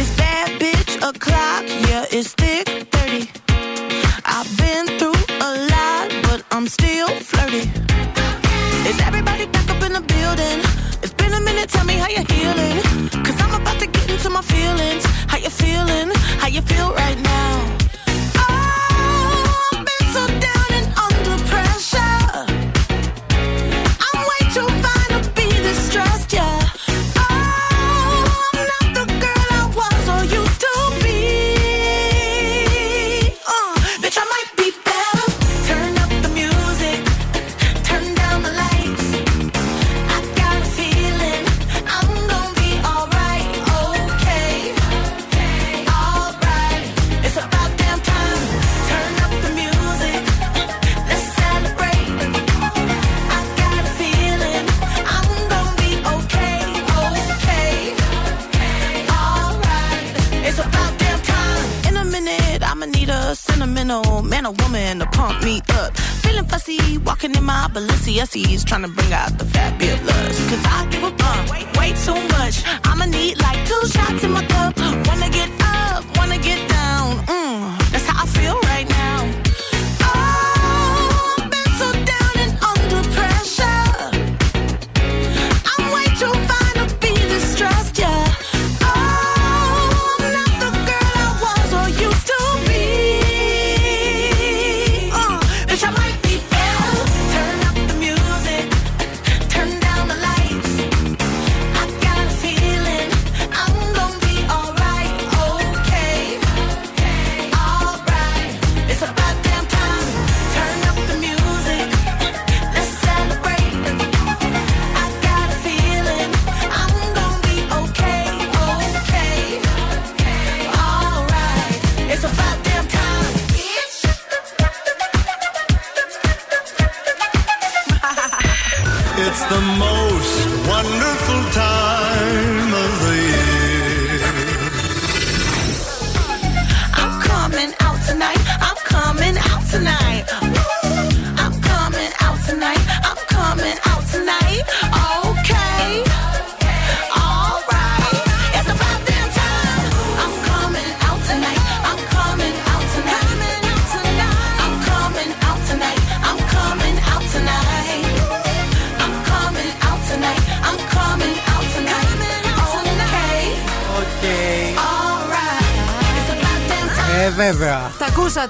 Is that bitch a clock? Yeah, it's thick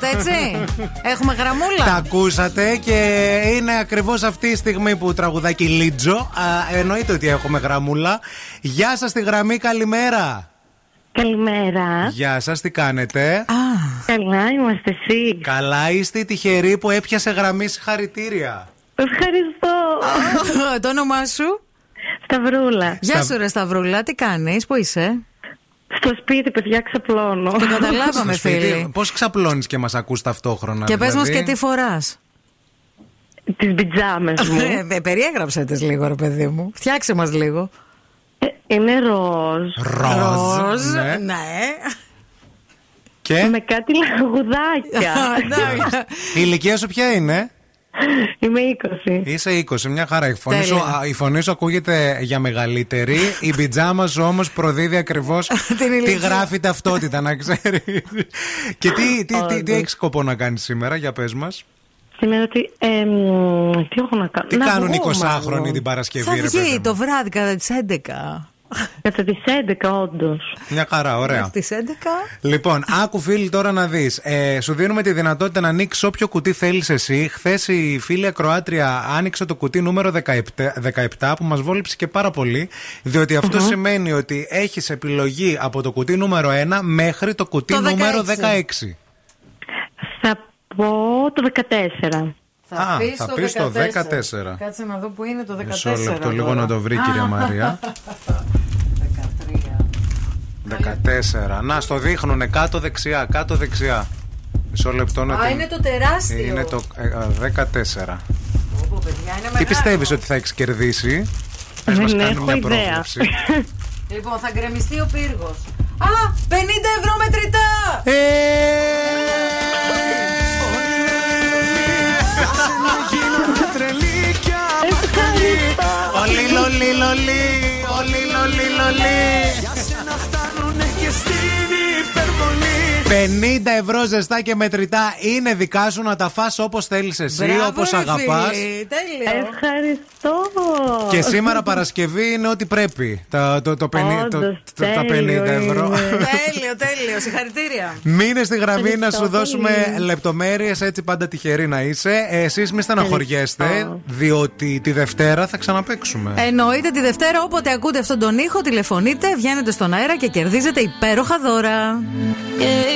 ακούσατε, έτσι; Έχουμε γραμμούλα; Τα ακούσατε και είναι ακριβώς αυτή η στιγμή που τραγουδάει και η Λίτζο. Α, εννοείται ότι έχουμε γραμμούλα. Γεια σας στη γραμμή, καλημέρα. Καλημέρα. Γεια σας, τι κάνετε; Καλά είμαστε εσύ. Καλά είστε οι τυχεροί που έπιασε γραμμή συγχαρητήρια. Ευχαριστώ. Το όνομά σου; Σταυρούλα. Γεια σου, ρε Σταυρούλα, τι κάνεις, πού είσαι; Στο σπίτι, παιδιά, ξαπλώνω. Το καταλάβαμε, φίλοι. Πώς ξαπλώνεις και μας ακούς ταυτόχρονα, Και πες μας δηλαδή; και τι φοράς. Τις πιτζάμε μου. Ε, Περιέγραψε τις λίγο, ρε παιδί μου. Φτιάξε μας λίγο. Είναι ροζ. Ροζ, ναι. ναι. Και; Με κάτι λαγουδάκια. *laughs* η ηλικία σου ποια είναι; Είμαι 20. Είσαι 20, μια χαρά. Η φωνή, σου, Τέλεια. α, η φωνή σου ακούγεται για μεγαλύτερη. η πιτζάμα σου όμως προδίδει ακριβώς *laughs* τι ηλικία. γράφει ταυτότητα, να ξέρεις. και τι, τι, τι, τι Όντως. έχεις σκοπό να κάνεις σήμερα, για πες μας; Σήμερα τι. εμ, τι έχω να κάνω; Τι να κάνουν οι βγω, 20χρονοι μάλλον. την Παρασκευή, Θα ρε βγει παιδί. το βράδυ κατά τις 11. Κατά τις 11, όντως. Μια χαρά, ωραία. Στι 11. Λοιπόν, άκου φίλοι τώρα να δεις. Ε, σου δίνουμε τη δυνατότητα να ανοίξεις όποιο κουτί θέλεις εσύ. Χθες η φίλη Ακροάτρια άνοιξε το κουτί νούμερο 17, 17 που μας βόλεψε και πάρα πολύ. Διότι αυτό σημαίνει ότι έχεις επιλογή από το κουτί νούμερο 1 μέχρι το κουτί Το νούμερο 16. 16. πω το 14. Θα Α, πεις θα το πεις το 14. 14. Κάτσε να δω που είναι το 14. Μισό λεπτό, λίγο τώρα. να το βρει, κυρία Α. Μαρία. *laughs* 14. Να, στο δείχνουνε κάτω δεξιά, κάτω δεξιά. Μισό λεπτό να Α, την- είναι το τεράστιο. Είναι το ε, ε, 14. Πω, παιδιά, είναι Τι μεγάλο. πιστεύεις ότι θα έχεις κερδίσει, Πες μας Δεν κάνει έχω μια ιδέα. πρόβλεψη. *laughs* Λοιπόν, θα γκρεμιστεί ο πύργος. Α, 50 ευρώ μετρητά! Ε, Όλοι λολί λολί, όλοι λολί λολί. Για σένα φτάνουνε και στην υπερβολή 50 ευρώ ζεστά και μετρητά είναι δικά σου να τα φας όπως θέλεις εσύ, Μπράβο, όπως ρε αγαπάς. φίλη, Τέλειο. Ευχαριστώ. Και σήμερα Παρασκευή είναι ό,τι πρέπει. Τα, το, το, πενι- το- Όντως, το- τα 50 τέλειο ευρώ. είναι. *laughs* τέλειο, τέλειο. Συγχαρητήρια. Μείνε στη γραμμή να Ευχαριστώ σου δώσουμε πολύ. λεπτομέρειες, έτσι πάντα τυχερή να είσαι. Εσείς μη στεναχωριέστε, διότι τη Δευτέρα θα ξαναπέξουμε. Εννοείται τη Δευτέρα, όποτε ακούτε αυτόν τον ήχο, τηλεφωνείτε, βγαίνετε στον αέρα και κερδίζετε υπέροχα δώρα. Yeah,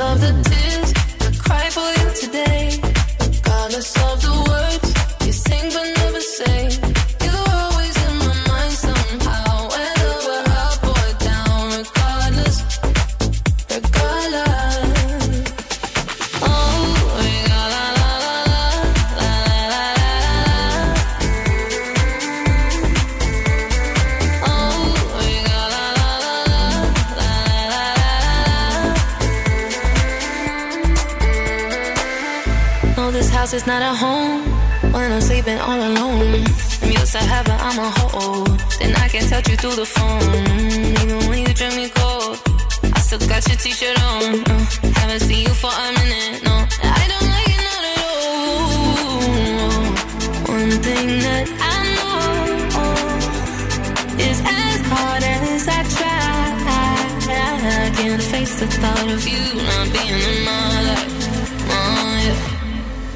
Of the tears I cry for you today. Regardless of house is not a home when I'm sleeping all alone. I'm used to have, but I'm a hold. Then I can touch you through the phone. Even when you drink me cold, I still got your t-shirt on. Uh, haven't seen you for a minute, no. I don't like it not at all. One thing that I know is as hard as I try, I can't face the thought of you not being in yeah.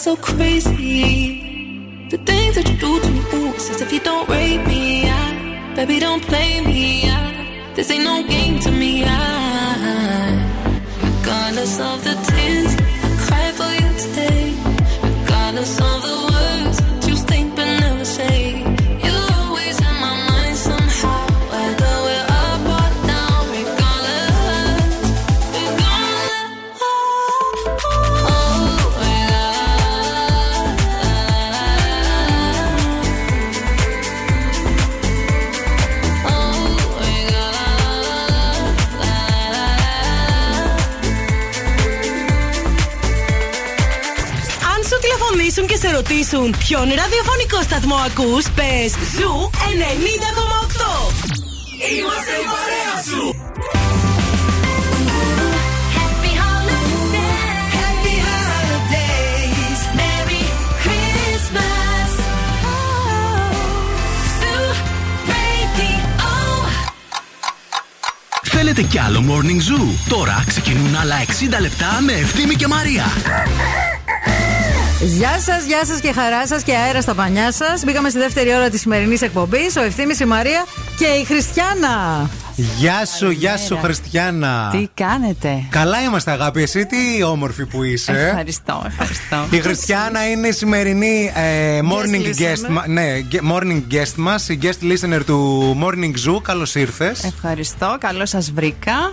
so crazy? The things that you do to me, ooh, it's as if you don't rate me. I, baby, don't play me. I, this ain't no game to me. I, regardless of the ρωτήσουν ποιον ραδιοφωνικό σταθμό ακούς, πες Zoo 90,8. Είμαστε η παρέα σου. Happy holidays. Happy holidays. Merry Christmas. Zoo Radio. Θέλετε κι άλλο Morning Zoo; Τώρα ξεκινούν άλλα 60 λεπτά με Ευθύμη και Μαρία. Γεια σας, γεια σας και χαρά σας και αέρα στα πανιά σας. Μπήκαμε στη δεύτερη ώρα της σημερινής εκπομπής. Ο Ευθύνη, η Μαρία και η Χριστιανά. Γεια σου, γεια σου, Χριστιανά. Τι κάνετε; Καλά είμαστε, αγάπη. Εσύ τι όμορφη που είσαι. Ευχαριστώ, ευχαριστώ. Η Χριστιανά είναι η σημερινή ε, morning Guest guest, listener. μα- ναι, ge- morning guest μας, η guest listener του Morning Zoo. Καλώς ήρθες. Ευχαριστώ, καλώ σας βρήκα.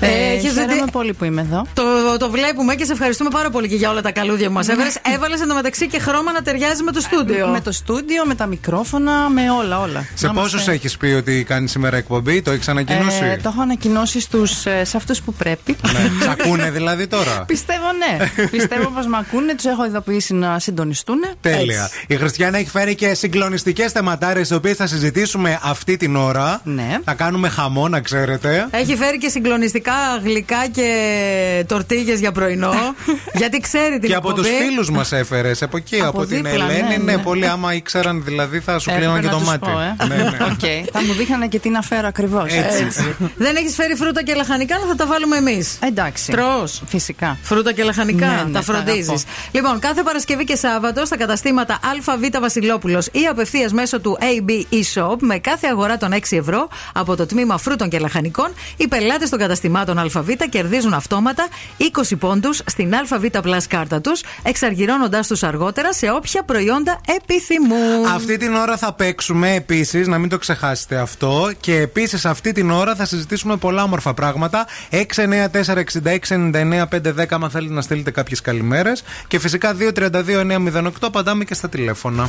Ε, Ε, έχεις χαίρομαι δει- πολύ που είμαι εδώ. Το, το βλέπουμε και σε ευχαριστούμε πάρα πολύ και για όλα τα καλούδια που μας έβαλες. Έβαλες εντωμεταξύ και χρώμα να ταιριάζει με το στούντιο. Με το στούντιο, με τα μικρόφωνα, με όλα, όλα. Σε Να πόσους είμαστε- έχεις πει ότι κάνεις σήμερα εκπομπή, το έχεις ανακοινώσει; Ε, το έχω ανακοινώσει στους, ε, σε αυτούς που πρέπει. Ναι. Σ' ακούνε δηλαδή τώρα; *laughs* Πιστεύω ναι. Πιστεύω πως με ακούνε, τους έχω ειδοποιήσει να συντονιστούν. Τέλεια. Έτσι. Η Χριστιανά έχει φέρει και συγκλονιστικές θεματάρες, τις οποίες θα συζητήσουμε αυτή την ώρα. Ναι. Θα κάνουμε χαμό, να ξέρετε. Έχει φέρει και συγκλονιστικά γλυκά και τορτίγες για πρωινό. *laughs* γιατί ξέρει την Και από τους εκπομπή. φίλους μας έφερες από εκεί, από, Από την δίπλα, Ελένη. ναι, Ναι, ναι. πολύ άμα ήξεραν δηλαδή θα σου Έπρεπε κλείναν και να το τους μάτι. πω, ε. Ναι, ναι. *laughs* Οκ. Θα μου δείχνανε και τι να φέρω ακριβώς. Έτσι. Δεν έχεις φέρει φρούτα και λαχανικά, αλλά θα τα βάλουμε εμείς. Εντάξει. Τρώ. Φυσικά. Φρούτα και λαχανικά, Ναι, ναι, τα τα φροντίζεις. αγαπώ. Λοιπόν, κάθε Παρασκευή και Σάββατο στα καταστήματα ΑΒ Βασιλόπουλος ή απευθείας μέσω του AB eShop με κάθε αγορά των 6 ευρώ από το τμήμα φρούτων και λαχανικών, οι πελάτες των καταστημάτων ΑΒ κερδίζουν αυτόματα 20 πόντους στην ΑΒ Plus κάρτα τους, εξαργυρώνοντάς τους αργότερα σε όποια προϊόντα επιθυμούν. Αυτή την ώρα θα παίξουμε επίσης, να μην το ξεχάσετε αυτό. Και επίσης αυτή την ώρα θα συζητήσουμε πολλά όμορφα πράγματα. 694-6699-510, αν θέλετε να στείλετε κάποιες καλημέρες. Και φυσικά 232-908, απαντάμε και στα τηλέφωνα.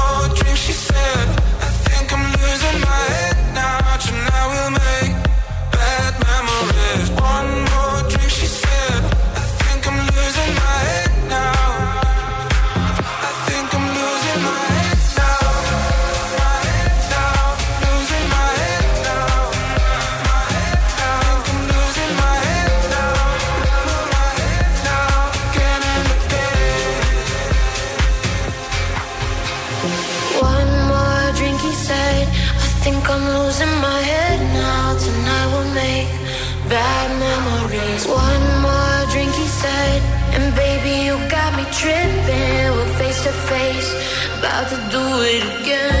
do it again.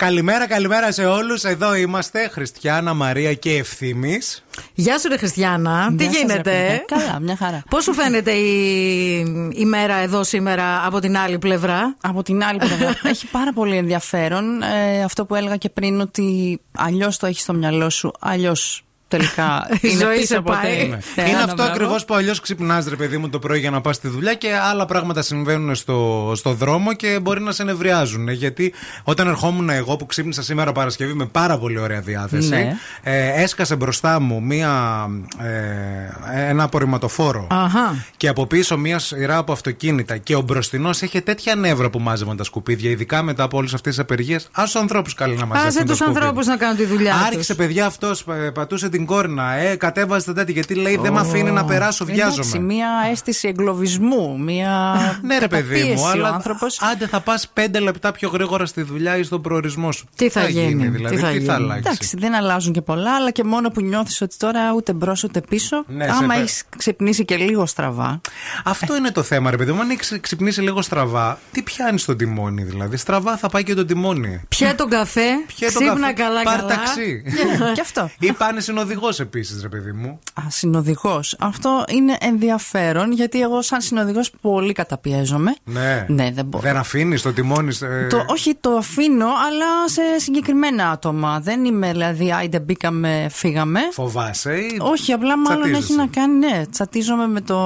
Καλημέρα, καλημέρα σε όλους. Εδώ είμαστε, Χριστιανά, Μαρία και Ευθύμης. Γεια σου, ρε Χριστιανά. Τι Γεια σας, ρε γίνεται; παιδιά. Καλά, μια χαρά. Πώς σου φαίνεται η, η μέρα εδώ σήμερα από την άλλη πλευρά; Από την άλλη πλευρά. *laughs* έχει πάρα πολύ ενδιαφέρον ε, αυτό που έλεγα και πριν ότι αλλιώς το έχεις στο μυαλό σου, αλλιώς τελικά *laughs* Η είναι ζωή πίσω σε από πάει. τε- Ναι. τε- Είναι ένα αυτό μπράβο. ακριβώς που αλλιώς ξυπνάς, ρε παιδί μου, το πρωί για να πας στη δουλειά και άλλα πράγματα συμβαίνουν στο, στο δρόμο και μπορεί να σε νευριάζουν. Γιατί όταν ερχόμουν εγώ που ξύπνησα σήμερα Παρασκευή με πάρα πολύ ωραία διάθεση, Ναι. ε, έσκασε μπροστά μου μία, ε, ένα απορριμματοφόρο Αχα. και από πίσω μία σειρά από αυτοκίνητα και ο μπροστινός είχε τέτοια νεύρα που μάζευαν τα σκουπίδια, ειδικά μετά από όλες αυτές τις απεργίες. Α τους ανθρώπους καλή να μαζεύουν. Άσε τα του σκουπίδια. ανθρώπους να κάνουν τη δουλειά τους. Άρχισε, παιδιά, αυτός πατούσε την κόρνα. Ε, κατέβαζε τα τέτοια. Γιατί λέει δεν με αφήνει να περάσω, Εντάξει, βιάζομαι. μία αίσθηση εγκλωβισμού, μία. *laughs* Ναι, ρε παιδί μου, καταπίεση ο αλλά άνθρωπος. άντε θα πας πέντε λεπτά πιο γρήγορα στη δουλειά ή στον προορισμό σου. Τι θα γίνει, δηλαδή, τι θα τι γίνει. θα αλλάξει; Εντάξει, δεν αλλάζουν και πολλά, αλλά και μόνο που νιώθεις ότι τώρα ούτε μπρος ούτε πίσω. Ναι, σε άμα πε- έχεις ξυπνήσει και λίγο στραβά. Αυτό είναι το θέμα, ρε παιδί μου. Αν έχεις ξυπνήσει λίγο στραβά, τι πιάνεις στον τιμόνι, δηλαδή; Στραβά θα πάει και το τιμόνι. Πιέ τον καφέ, Πιέ το ξύπνα καφέ, καλά πάρ' καλά. ταξί. και αυτό. Ή πάνε συνοδηγός επίσης, ρε παιδί μου. Α, συνοδηγός. Αυτό είναι ενδιαφέρον γιατί εγώ, σαν συνοδηγός, πολύ καταπιέζομαι. Ναι. Ναι, δεν μπορώ. Δεν αφήνεις το τιμόνι. ε, Το, όχι, το αφήνω, αλλά σε συγκεκριμένα άτομα. Δεν είμαι, δηλαδή, άιντε μπήκαμε, φύγαμε. Φοβάσαι ή. Όχι, απλά μάλλον έχει τσατίζεσαι; να κάνει, ναι, τσατίζομαι με το.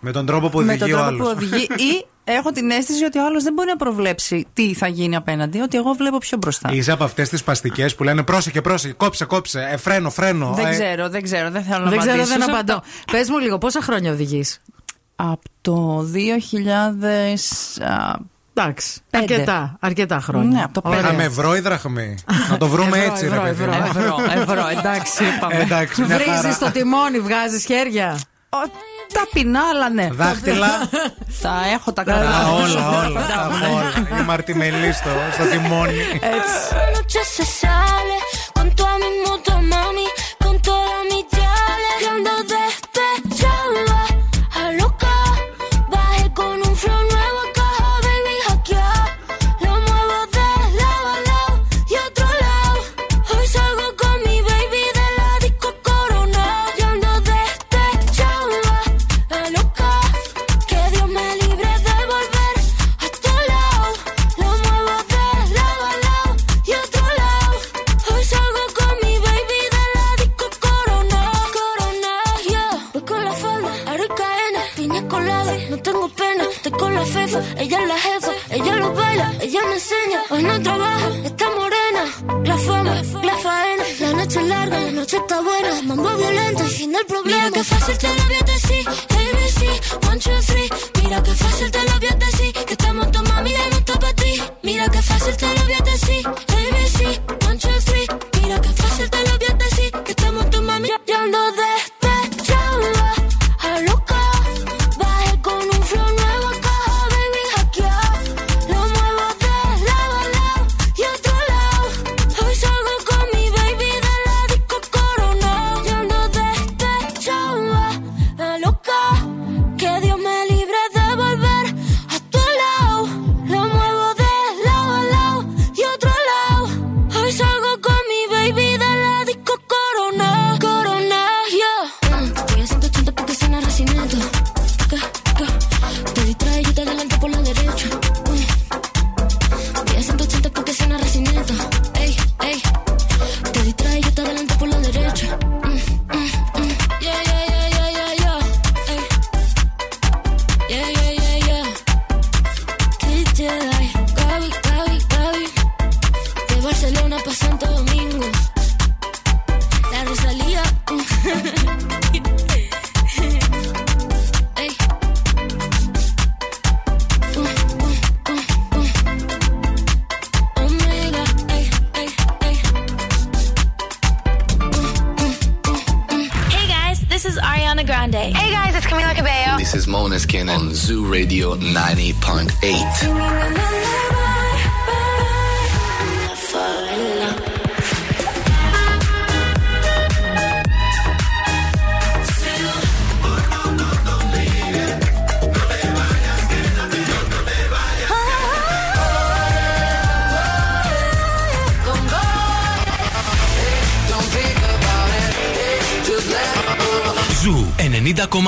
Με τον τρόπο που με οδηγεί τον ο τρόπο που άλλος. οδηγεί ή *laughs* έχω την αίσθηση ότι ο άλλος δεν μπορεί να προβλέψει τι θα γίνει απέναντι, ότι εγώ βλέπω πιο μπροστά. Είσαι από αυτές τις παστικές που λένε πρόσεχε, πρόσεχε, κόψε, κόψε, ε, φρένο, φρένο. Δεν ε, ξέρω, δεν ξέρω, δεν θέλω να Δεν ξέρω, απαντήσω δεν σε απαντώ. αυτό. Πες μου λίγο, πόσα χρόνια οδηγείς; Από το 2000. α, Εντάξει. Πέντε. Αρκετά, αρκετά χρόνια. Ναι, από το Ωραία. Είχαμε ευρώ ή δραχμή. να το *laughs* βρούμε Ευρώ, έτσι, ευρώ, ρε παιδί. ευρώ, μου. Ευρώ, ευρώ, εντάξει, είπαμε. Εντάξει, μια χαρά. Βρίζεις το τιμόνι, βγάζεις χέρια. Ο- Ταπεινά, αλλά ναι. Δάχτυλα. *laughs* Τα έχω τα Α, καλά. όλα, όλα. τα έχω όλα. Η Μαρτιμελή στο, στο τιμόνι. La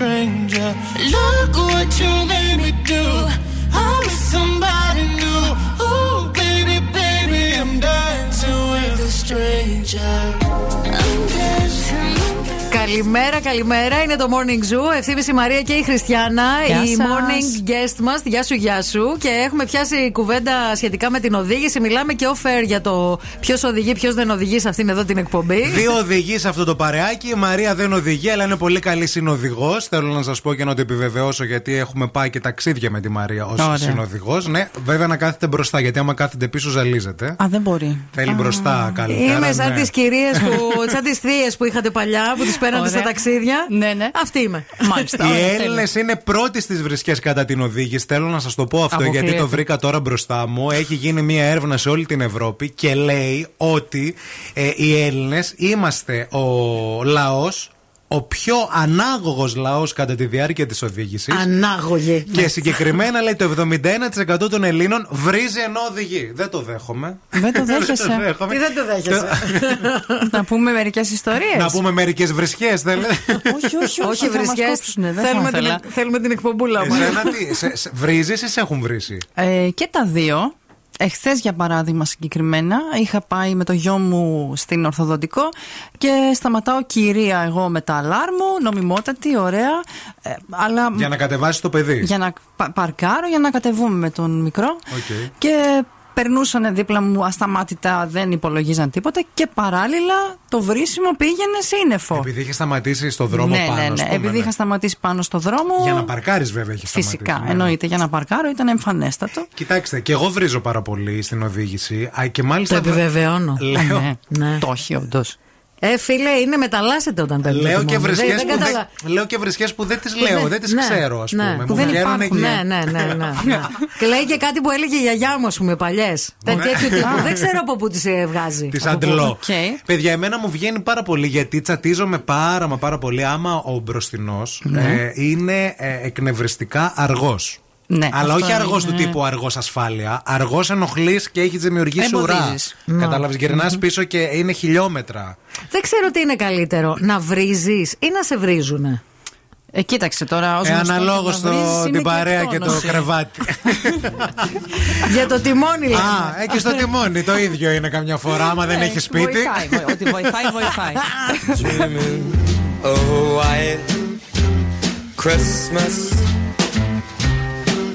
strength Καλημέρα, καλημέρα. Είναι το Morning Zoo. Ευθύμη η Μαρία και η Χριστιανά, Γεια η σας. morning guest μας. Γεια σου, γεια σου. Και έχουμε πιάσει κουβέντα σχετικά με την οδήγηση. Μιλάμε και off-air για το ποιος οδηγεί, ποιος δεν οδηγεί σε αυτήν εδώ την εκπομπή. Δύο οδηγείς σε αυτό το παρεάκι. Η Μαρία δεν οδηγεί, αλλά είναι πολύ καλή συνοδηγός. Θέλω να σας πω και να το επιβεβαιώσω, γιατί έχουμε πάει και ταξίδια με τη Μαρία ως Ωραία. συνοδηγός. Ναι, βέβαια να κάθεται μπροστά, γιατί άμα κάθεται πίσω ζαλίζεται. Α, δεν μπορεί. Θέλει μπροστά καλύτερα. Είμαι σαν ναι. τις κυρίες που. *laughs* σαν τις θείες που είχατε παλιά, που τις παίρνατε Ωραία. Στα ταξίδια. Ναι, ναι. Αυτή είμαι. Μάλιστα. Οι ωραία, Έλληνες είναι πρώτοι στις βρισκές κατά την οδήγηση. Θέλω να σας το πω αυτό Αποκλείεται. γιατί το βρήκα τώρα μπροστά μου. Έχει γίνει μια έρευνα σε όλη την Ευρώπη και λέει ότι ε, οι Έλληνες είμαστε ο λαός, ο πιο ανάγωγος λαός κατά τη διάρκεια της οδήγησης. Ανάγωγη. Και συγκεκριμένα λέει το 71% των Ελλήνων βρίζει ενώ οδηγεί. Δεν το δέχομαι. Δεν το *laughs* δέχεσαι. δέχομαι. Τι δεν το δέχεσαι; *laughs* Να πούμε μερικές ιστορίες. Να πούμε μερικές βρισχές, θέλετε. *laughs* Όχι, όχι, Όχι θα μας βρισκέ. κόψουνε, δεν θα Θέλουμε, ήθελα. Ε, την, θέλουμε την εκπομπούλα μα. Εσένα τι, σε- σε- βρίζεις ή σε έχουν βρίσει; Ε, και τα δύο. Εχθές, για παράδειγμα, συγκεκριμένα, είχα πάει με το γιο μου στην Ορθοδοντικό και σταματάω κυρία εγώ με τα αλάρμ μου, νομιμότατη, ωραία. ε, αλλά Για να κατεβάσεις το παιδί. για να πα- παρκάρω, για να κατεβούμε με τον μικρό. Οκ. Και περνούσαν δίπλα μου ασταμάτητα, δεν υπολογίζαν τίποτα και παράλληλα το βρίσιμο πήγαινε σύννεφο. Επειδή είχες σταματήσει στο δρόμο ναι, πάνω. ναι, ας ναι. πούμε, Επειδή ναι. είχα σταματήσει πάνω στο δρόμο. Για να παρκάρεις, βέβαια, έχεις Φυσικά, σταματήσει. ναι. εννοείται. Για να παρκάρω ήταν εμφανέστατο. Κοιτάξτε, και εγώ βρίζω πάρα πολύ στην οδήγηση. Α, και μάλιστα. Το επιβεβαιώνω. Λέω, Ναι. Ναι. Το έχει, όντως. Ε, φίλε, είναι μεταλλάσσεται όταν τα Λέω και, βρισιές δεν, που καταλα- δεν, λέω και βρισιές που δεν τις που λέω, δεν- δεν τις ναι, ξέρω, ας ναι, πούμε. που Μου δεν βγαίνουν υπάρχουν. εκεί. Ναι, ναι, ναι. ναι, ναι. και λέει και κάτι που έλεγε η γιαγιά μου, ας πούμε, παλιές. Τέτοιου *laughs* τύπου. Δεν ξέρω από πού τις βγάζει. Τη αντλώ. Οκ. Παιδιά, εμένα μου βγαίνει πάρα πολύ γιατί τσατίζομαι πάρα μα πάρα πολύ άμα ο μπροστινός ε, είναι ε, εκνευριστικά αργός. Ναι, Αλλά αυτό όχι αργός είναι- του τύπου αργός ασφάλεια. Αργός ενοχλείς και έχεις δημιουργήσει ουρά. Εμποδίζεις. Κατάλαβες, γυρνά πίσω και είναι χιλιόμετρα. Δεν ξέρω τι είναι καλύτερο, να βρίζεις ή να σε βρίζουνε. Ε, κοίταξε τώρα. Ως Ε, γνωστό, αναλόγως να βρίζεις είναι την παρέα και το εκτόνωση. κρεβάτι. *laughs* Για το τιμόνι λέμε. Α, ε, και στο τιμόνι το ίδιο είναι καμιά φορά, άμα δεν Ναι, έχεις σπίτι. Βοηθάει, βο- Ότι βοηθάει, βοηθάει. *laughs* dreaming of a white Christmas,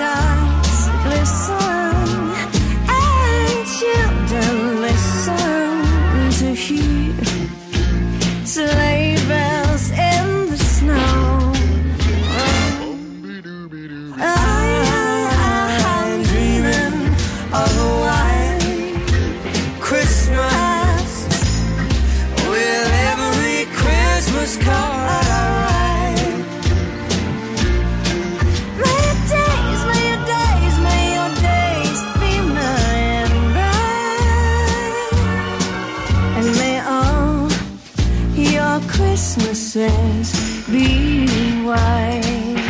stars glisten. our Christmases being white.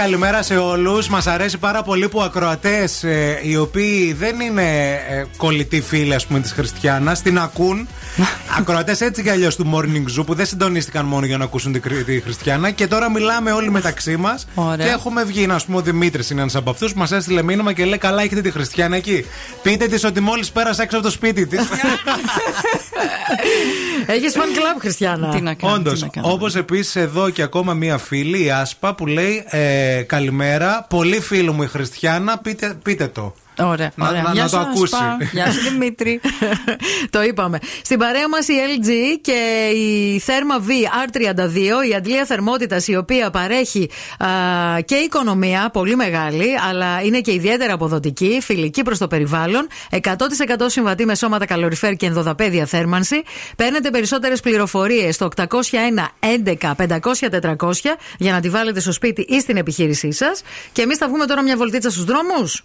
Καλημέρα, καλημέρα σε όλους. Μας αρέσει πάρα πολύ που ακροατές οι οποίοι δεν είναι ε, κολλητοί φίλοι, ας πούμε, της Χριστιανάς, την ακούν. *laughs* ακροατές έτσι κι αλλιώς του Morning Zoo που δεν συντονίστηκαν μόνο για να ακούσουν τη, Κρι- τη Χριστιανά. Και τώρα μιλάμε όλοι μεταξύ μας. Ωραία. Και έχουμε βγει. Να πούμε, ο Δημήτρης είναι ένας από αυτούς που μας έστειλε μήνυμα και λέει: Καλά, έχετε τη Χριστιανά εκεί. Πείτε της ότι μόλις πέρασε έξω από το σπίτι της. *laughs* *laughs* Έχεις φαν κλαμπ, Χριστιανά. Τι να κάνω. Όντως. τι να κάνω. Όπως επίσης εδώ και ακόμα μία φίλη, η Άσπα, που λέει ε, Καλημέρα. Πολύ φίλο μου η Χριστιανά, πείτε, πείτε το. Ωραία, Να- ωραία. να- Γεια να σου, το ακούσει. Ασπά. Γεια σου Δημήτρη. *laughs* το είπαμε. Στην παρέα μας η LG και η Therma V R32, η αντλία θερμότητας η οποία παρέχει α, και οικονομία πολύ μεγάλη, αλλά είναι και ιδιαίτερα αποδοτική, φιλική προς το περιβάλλον, 100% συμβατή με σώματα καλοριφέρ και ενδοδαπέδια θέρμανση. Παίρνετε περισσότερες πληροφορίες στο 801 11 500 400 για να τη βάλετε στο σπίτι ή στην επιχείρησή σας. Και εμείς θα βγούμε τώρα μια βολτίτσα στους δρόμους.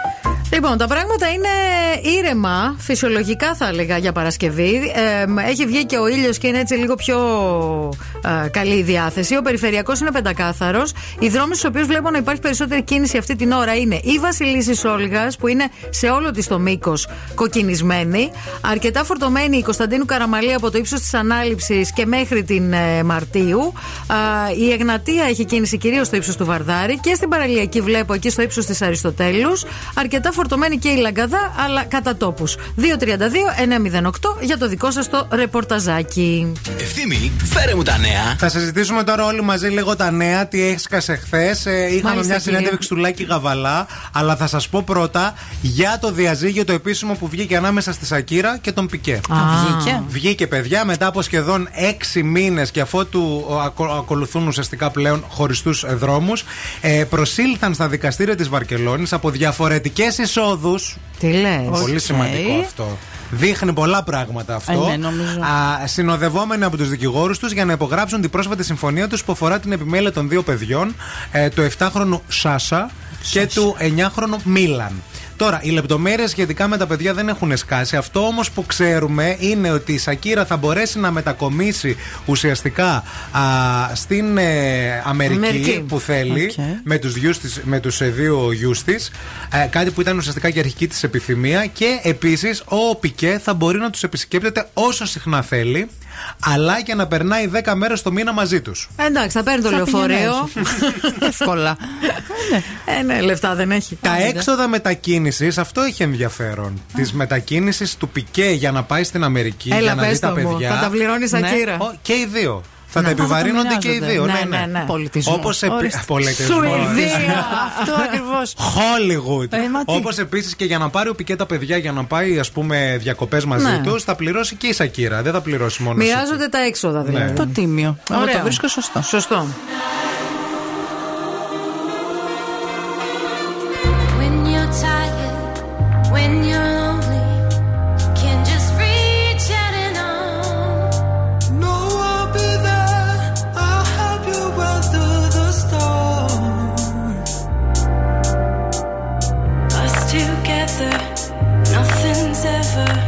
Λοιπόν, τα πράγματα είναι ήρεμα, φυσιολογικά θα έλεγα για Παρασκευή. Ε, έχει βγει και ο ήλιος και είναι έτσι λίγο πιο ε, καλή η διάθεση. Ο περιφερειακός είναι πεντακάθαρος. Οι δρόμοι στους οποίους βλέπω να υπάρχει περισσότερη κίνηση αυτή την ώρα είναι η Βασιλίση Όλγας, που είναι σε όλο της το μήκος κοκκινισμένη. Αρκετά φορτωμένη η Κωνσταντίνου Καραμαλή από το ύψος της Ανάληψης και μέχρι την ε, Μαρτίου. Α, η Εγνατία έχει κίνηση κυρίως στο ύψος του Βαρδάρη και στην παραλιακή βλέπω εκεί στο ύψος της Αριστοτέλους. Αρκετά φορτωμένη και η λαγκαδά, αλλά κατά τόπους. 232-908 για το δικό σας το ρεπορταζάκι. Ευθύμη, φέρε μου τα νέα. Θα συζητήσουμε τώρα όλοι μαζί λίγο τα νέα, τι έσκασε χθες. Ε, είχαμε Μάλιστα, μια κύριε. συνέντευξη του Λάκη Γαβαλά, αλλά θα σας πω πρώτα για το διαζύγιο το επίσημο που βγήκε ανάμεσα στη Σακύρα και τον Πικέ. Α, βγήκε. Βγήκε, παιδιά, μετά από σχεδόν έξι μήνες και αφότου ο, ακο- ακολουθούν ουσιαστικά πλέον χωριστούς δρόμους, ε, προσήλθαν στα δικαστήρια της Βαρκελόνης από διαφορετικές εισόδου. Τι λες; Πολύ σημαντικό αυτό. Δείχνει πολλά πράγματα αυτό. Ε, ναι, νομίζω. Α, συνοδευόμενοι από τους δικηγόρους τους για να υπογράψουν την πρόσφατη συμφωνία τους που αφορά την επιμέλεια των δύο παιδιών, ε, του 7χρονου Σάσα και του 9χρονου Μίλαν. Τώρα, οι λεπτομέρειες σχετικά με τα παιδιά δεν έχουν σκάσει. Αυτό όμως που ξέρουμε είναι ότι η Σακίρα θα μπορέσει να μετακομίσει ουσιαστικά α, στην ε, Αμερική, Αμερική. που θέλει Οκ. με τους, γιους της, με τους ε, δύο γιους της ε, κάτι που ήταν ουσιαστικά και αρχική της επιθυμία και επίσης ο Πικέ θα μπορεί να τους επισκέπτεται όσο συχνά θέλει αλλά και να περνάει 10 μέρες το μήνα μαζί τους Εντάξει, θα παίρνει το Θα λεωφορείο. *laughs* Εύκολα. ε, ναι, λεφτά δεν έχει. Τα έξοδα μετακίνησης, αυτό έχει ενδιαφέρον. Της μετακίνησης του Πικέ για να πάει στην Αμερική, Έλα, για να δει πες τα το μου. παιδιά. Θα τα πληρώνεις η Σακύρα. Ο, και οι δύο. Θα Ναι. τα επιβαρύνονται Α, και οι μοιράζονται. δύο. Ναι, Ναι, ναι, ναι. ναι. Πολιτισμό. Όπως επί- Ορίστε. *laughs* πολιτισμό. Σουηδία. *laughs* Αυτό ακριβώς. Hollywood. Ε, μα τι. Όπως επίσης και για να πάρει ο Πικέ τα παιδιά για να πάει ας πούμε διακοπές μαζί Ναι. τους, θα πληρώσει και η Σακύρα. Δεν θα πληρώσει μόνο. εσύ. Μοιράζονται τα έξοδα δηλαδή. Το τίμιο. Εγώ Ωραίο. το βρίσκω σωστό. Σωστό. Nothing's ever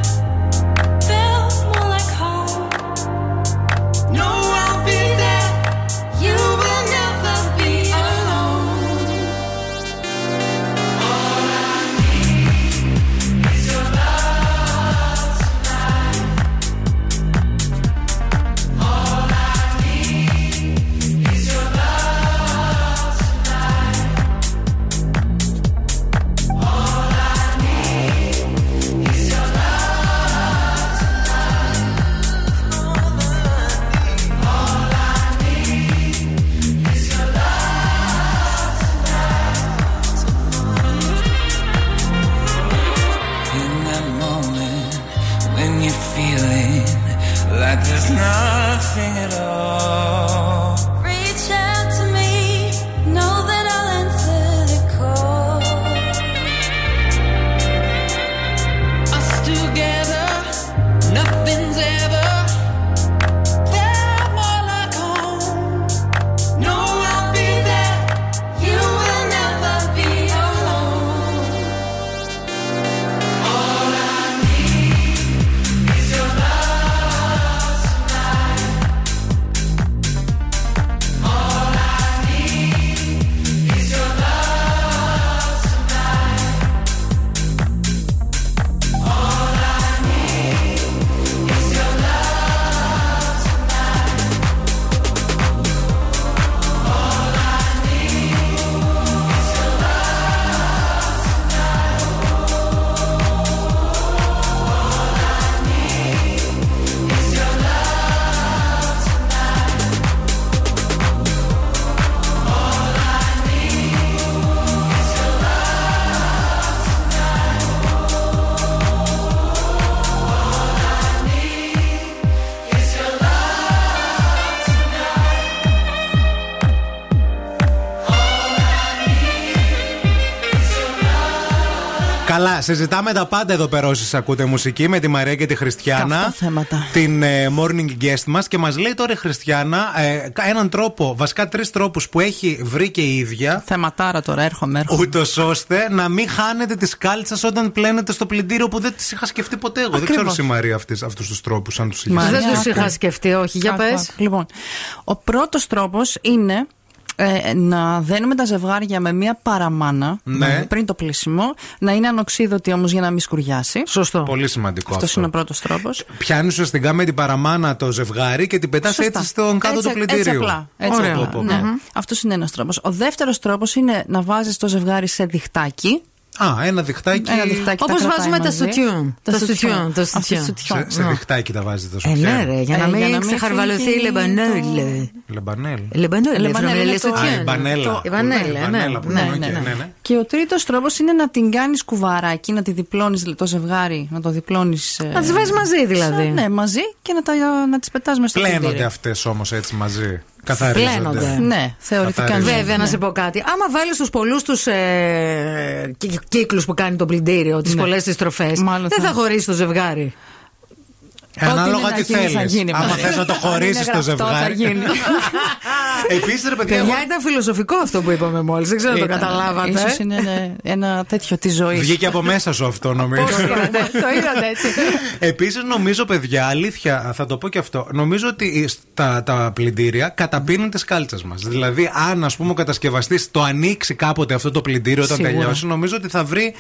συζητάμε τα πάντα εδώ πέρα όσοι ακούτε μουσική με τη Μαρία και τη Χριστιανά. Καυτά θέματα. Την ε, morning guest μας και μας λέει τώρα η Χριστιανά ε, έναν τρόπο, βασικά τρεις τρόπους που έχει βρει και η ίδια. Θεματάρα τώρα, έρχομαι, έρχομαι. Ούτως ώστε να μην χάνετε τη κάλτσα όταν πλένετε στο πλυντήριο που δεν τις είχα σκεφτεί ποτέ εγώ. Δεν ξέρω Ακριβώς. η Μαρία αυτούς τους τρόπους, αν τους είχες Μαρία. Δεν τους σκεφτεί. είχα σκεφτεί, όχι. Για Άκου, πες. άκου. Λοιπόν, ο πρώτος τρόπος είναι ε, να δένουμε τα ζευγάρια με μία παραμάνα Ναι. πριν το πλήσιμο, να είναι ανοξείδωτη όμως για να μην σκουριάσει. Σωστό. Πολύ σημαντικό Αυτός αυτό. είναι ο πρώτος τρόπος. Πιάνεις ουσιαστικά με την παραμάνα το ζευγάρι και την πετάς έτσι στον κάδο του πλυντήριου. Έτσι απλά. Έτσι Ωραία. απλά. Πω, πω, πω. Ναι. Αυτός είναι ένας τρόπος. Ο δεύτερος τρόπος είναι να βάζεις το ζευγάρι σε διχτάκι. Α, ένα διχτάκι. Ένα διχτάκι Όπως τα κρατάει βάζουμε τα μαζί. σουτιούν. Τα Τα σουτιούν. σουτιούν. Τα Αυτό σουτιούν. σουτιόν. Σε, σε Ναι. διχτάκι τα βάζει το Ε, σουτιέν. ναι, ρε, για να Ε, μην για να μην ξεχαρβαλωθεί η φύγει λεμπανέλ. Λεμπανέλ. Λεμπανέλ, Λεμπανέλ είναι το- Α, η μπανέλα. Η μπανέλα, Η ναι. μπανέλα που Ναι, λέμε, ναι, οκ, ναι. ναι, ναι. Και ο τρίτος τρόπος είναι να την κάνεις κουβαράκι, να τη διπλώνεις το ζευγάρι, να το διπλώνεις. Να τις βάζεις μαζί, δηλαδή. Ναι, μαζί και να, τα, να τις πετάς μέσα στο Πλένονται πλυντήριο. αυτές όμως έτσι μαζί. Καθαρίζονται. Πλένονται. Ναι, θεωρητικά Καθαρίζονται. ναι. Βέβαια, να Ναι. σε πω κάτι. Άμα βάλεις τους πολλούς τους ε, κύκλους που κάνει το πλυντήριο, τις Ναι. πολλές τις τροφές, Μάλλον δεν θα- θα χωρίσει το ζευγάρι. Ε, Ανάλογα είναι να τι γίνει, θα θέλεις. γίνει, Άμα μωρέ. θες να το Αν χωρίσεις είναι το γραφτό, ζευγάρι. θα γίνει. *laughs* Επίσης, ρε παιδιά, Παιδιά, εγώ- ήταν φιλοσοφικό αυτό που είπαμε μόλις. Δεν ξέρω αν το Ήταν. καταλάβατε. Ίσως είναι ναι, ένα τέτοιο της ζωής. βγήκε από μέσα σου αυτό νομίζω. Το *laughs* είδατε έτσι. Επίσης, νομίζω, παιδιά, αλήθεια, θα το πω και αυτό. Νομίζω ότι στα τα πλυντήρια καταπίνουν τις κάλτσες μας. Δηλαδή, αν ας πούμε ο κατασκευαστής το ανοίξει κάποτε αυτό το πλυντήριο όταν Σίγουρα. τελειώσει, νομίζω ότι θα βρει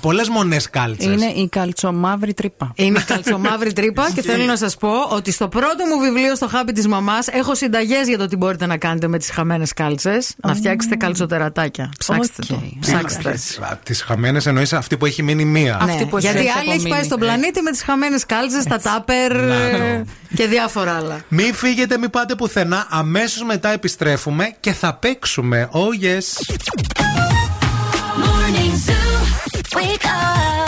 πολλές μονές κάλτσες. Είναι η καλτσομαύρη τρύπα. Είναι καλτσομαύρη τρύπα και θέλω να σας πω ότι στο πρώτο μου βιβλίο στο χάπι της μαμάς έχω συνταγές για το τι μπορείτε να κάνετε με τις χαμένες κάλτσες. Να φτιάξετε καλτσοτερατάκια. Ψάξτε το. Οκ. Ψάξτε. Τις χαμένες εννοείς αυτή που έχει μείνει μία. Ναι, Αυτή που έχει γιατί έχει άλλη έχει πάει απομείνει. στον πλανήτη με τις χαμένες κάλτσες, τα τάπερ Να ε, το. και διάφορα άλλα. Μην φύγετε, μην πάτε πουθενά. Αμέσως μετά επιστρέφουμε και θα παίξουμε. Oh yes. Morning Zoo. Wake up.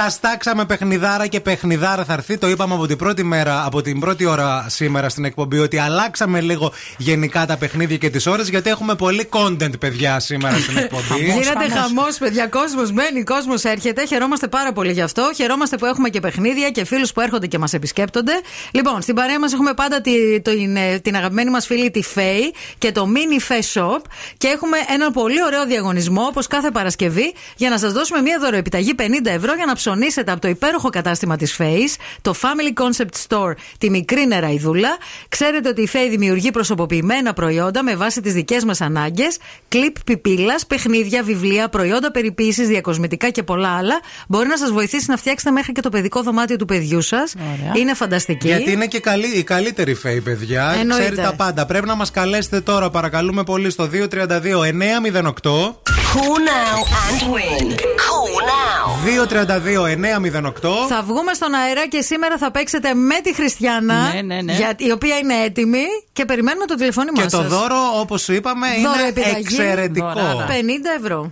Σας τάξαμε παιχνιδάρα και παιχνιδάρα θα έρθει. Το είπαμε από την πρώτη μέρα, από την πρώτη ώρα σήμερα στην εκπομπή, ότι αλλάξαμε λίγο γενικά τα παιχνίδια και τις ώρες, γιατί έχουμε πολύ content, παιδιά, σήμερα στην *laughs* εκπομπή. Γίνεται χαμός, παιδιά. Κόσμος μένει, κόσμος έρχεται. Χαιρόμαστε πάρα πολύ γι' αυτό. Χαιρόμαστε που έχουμε και παιχνίδια και φίλους που έρχονται και μας επισκέπτονται. Λοιπόν, στην παρέα μας έχουμε πάντα τη, την, ε, την αγαπημένη μας φίλη τη Φέη και το Mini Face Shop. Και έχουμε έναν πολύ ωραίο διαγωνισμό, όπως κάθε Παρασκευή, για να σας δώσουμε μια δωροεπιταγή 50 ευρώ για να ψωνίσετε από το υπέροχο κατάστημα της Face, το Family Concept Store, τη μικρή νεραϊδούλα. Ξέρετε ότι η Φέη δημιουργεί προσωποποιημένα προϊόντα με βάση τις δικές μας ανάγκες, κλειπ πιπίλας, παιχνίδια, βιβλία, προϊόντα περιποίησης, διακοσμητικά και πολλά άλλα. Μπορεί να σας βοηθήσει να φτιάξετε μέχρι και το παιδικό δωμάτιο του παιδιού σας. Είναι φανταστική. Γιατί είναι και καλή, η καλύτερη φέη, παιδιά. Εννοείται. Ξέρει τα πάντα. Πρέπει να μας καλέσετε τώρα, παρακαλούμε πολύ, στο 232-908. Call now and win. Call now. 232-908. Θα βγούμε στον αέρα και σήμερα θα παίξετε με τη Χριστιανά, Ναι, ναι, ναι. για- η οποία είναι έτοιμη και περιμένουμε το τηλεφώνημά Και το σας. δώρο, όπως είπαμε, Δώρο είναι επιταγή. εξαιρετικό. Δωράρα. 50 ευρώ.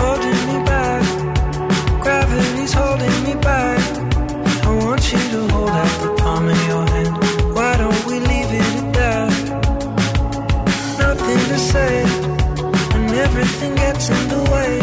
holding me back. Gravity's holding me back. I want you to hold out the palm of your hand. Why don't we leave it at that? Nothing to say when everything gets in the way.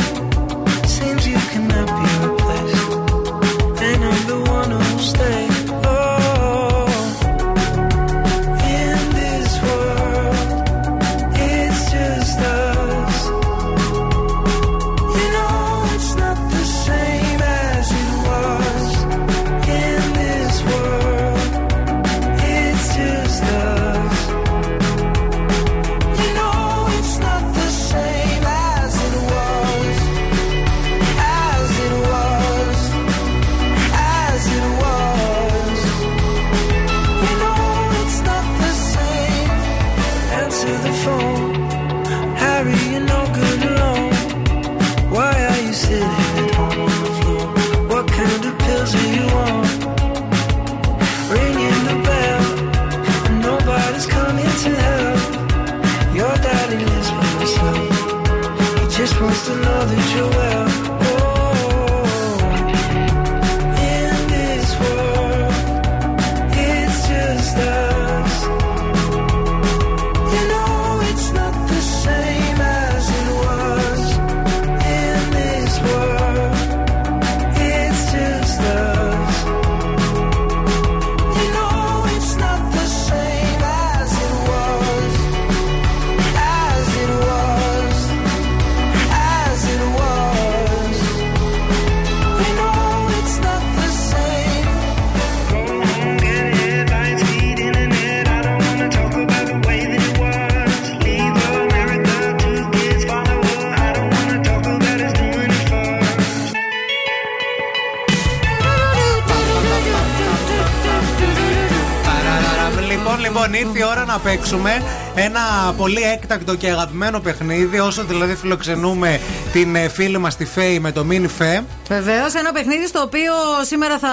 Να παίξουμε ένα πολύ έκτακτο και αγαπημένο παιχνίδι. Όσο δηλαδή φιλοξενούμε την ε, φίλη μας τη Φέη με το Mini Fe. Βεβαίως, ένα παιχνίδι στο οποίο σήμερα θα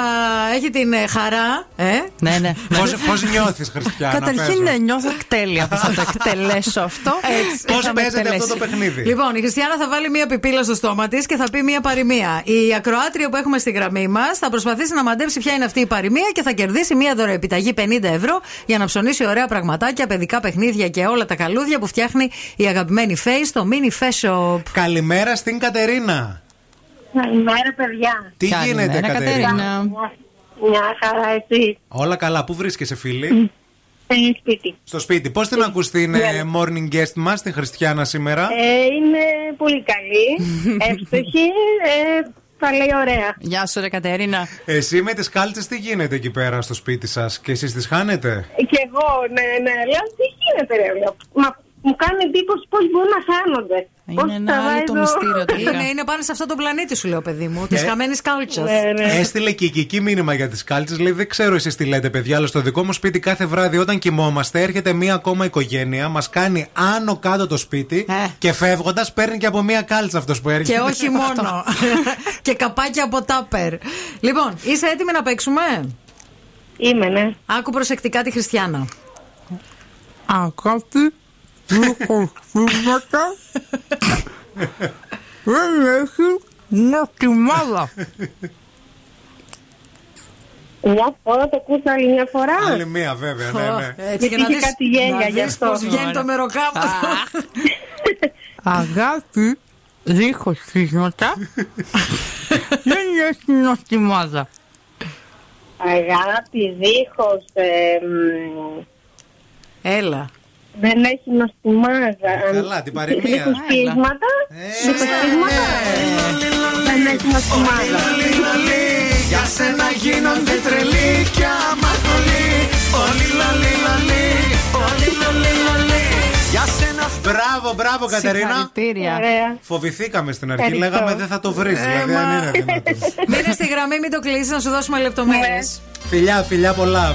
έχει την ε, χαρά. Ε; Ναι, ναι. Πώ νιώθεις, Χριστιανά. Καταρχήν ναι, νιώθω εκτέλεια που θα το εκτελέσω αυτό. Πώς παίζεται αυτό το παιχνίδι; Λοιπόν, η Χριστιανά θα βάλει μία πιπίλα στο στόμα της και θα πει μία παροιμία. Η ακροάτρια που έχουμε στη γραμμή μας θα προσπαθήσει να μαντέψει ποια είναι αυτή η παροιμία και θα κερδίσει μία δωρεοεπιταγή 50 ευρώ για να ψωνίσει ωραία πραγματάκια, παιδικά παιχνίδια και όλα τα καλούδια που φτιάχνει η αγαπημένη Face στο Mini Face Shop. Καλημέρα στην Κατερίνα. Καλημέρα, παιδιά. Τι γίνεται, Κατερίνα. Μια χαρά, εσύ. Όλα καλά. Πού βρίσκεσαι, φίλη; Ε, σπίτι. Στο σπίτι. Πώς την ακούς την ε, morning guest μας, την Χριστιανά σήμερα; Ε, είναι πολύ καλή, *laughs* εύστοχη, ε, τα λέει ωραία. Γεια σου, ρε Κατερίνα. Εσύ με τις κάλτσες τι γίνεται εκεί πέρα στο σπίτι σας; Και εσείς τις χάνετε; Και εγώ, ναι, ναι, λέω τι γίνεται, ρε, λέω. Μα μου κάνει εντύπωση πώς μπορούν να χάνονται. Είναι ένα άλλο το μυστήριο τελικά. Είναι, είναι πάνω σε αυτό το πλανήτη σου, λέω, παιδί μου, της χαμένης κάλτσας. Ναι, ναι. Έστειλε και η Κική μήνυμα για τις κάλτσες. Λέει: Δεν ξέρω εσείς τι λέτε, παιδιά, αλλά στο δικό μου σπίτι κάθε βράδυ όταν κοιμόμαστε έρχεται μία ακόμα οικογένεια, μας κάνει άνω κάτω το σπίτι και φεύγοντας παίρνει και από μία κάλτσα αυτός που έρχεται. Και όχι μόνο. *laughs* και καπάκι από τάπερ. Λοιπόν, είσαι έτοιμη να παίξουμε; Είμαι, ναι. Άκου προσεκτικά τη Χριστιανά. Αγάπη, Λουκοσύματα δεν έχει νοτιμάδα. Μια φορά το ακούσα άλλη μια φορά. Άλλη μία, βέβαια, ναι, ναι. Έτσι, Γιατί είχε κάτι γέλια γι' αυτό. Πώς βγαίνει το μεροκάμα. Αγάπη, δίχως σφίγματα, δεν έχει νοτιμάδα. Αγάπη δίχως ε, μ, Έλα. Δεν έχει νοστιμάζα. Καλά, την παροιμία. Δίχως πείσματα. Δίχως πείσματα. Δεν έχει νοστιμάζα. Για σένα γίνονται τρελοί κι αμαρτωλοί. Όλοι λαλί λαλί, όλοι λαλί λαλί. Για σένα Μπράβο, μπράβο Κατερίνα. Συγχαρητήρια. Φοβηθήκαμε στην αρχή, Ευχαριστώ. λέγαμε δεν θα το βρεις. Δηλαδή, αν είναι δυνατόν. *laughs* Μείνε στη γραμμή, μην το κλείσει, να σου δώσουμε λεπτομέρειες. Φιλιά, φιλιά πολλά.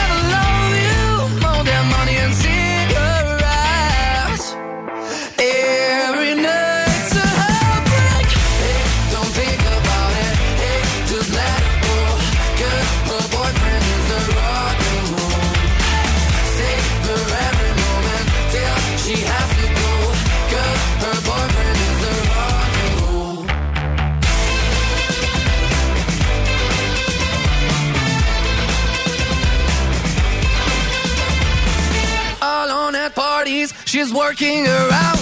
she's working around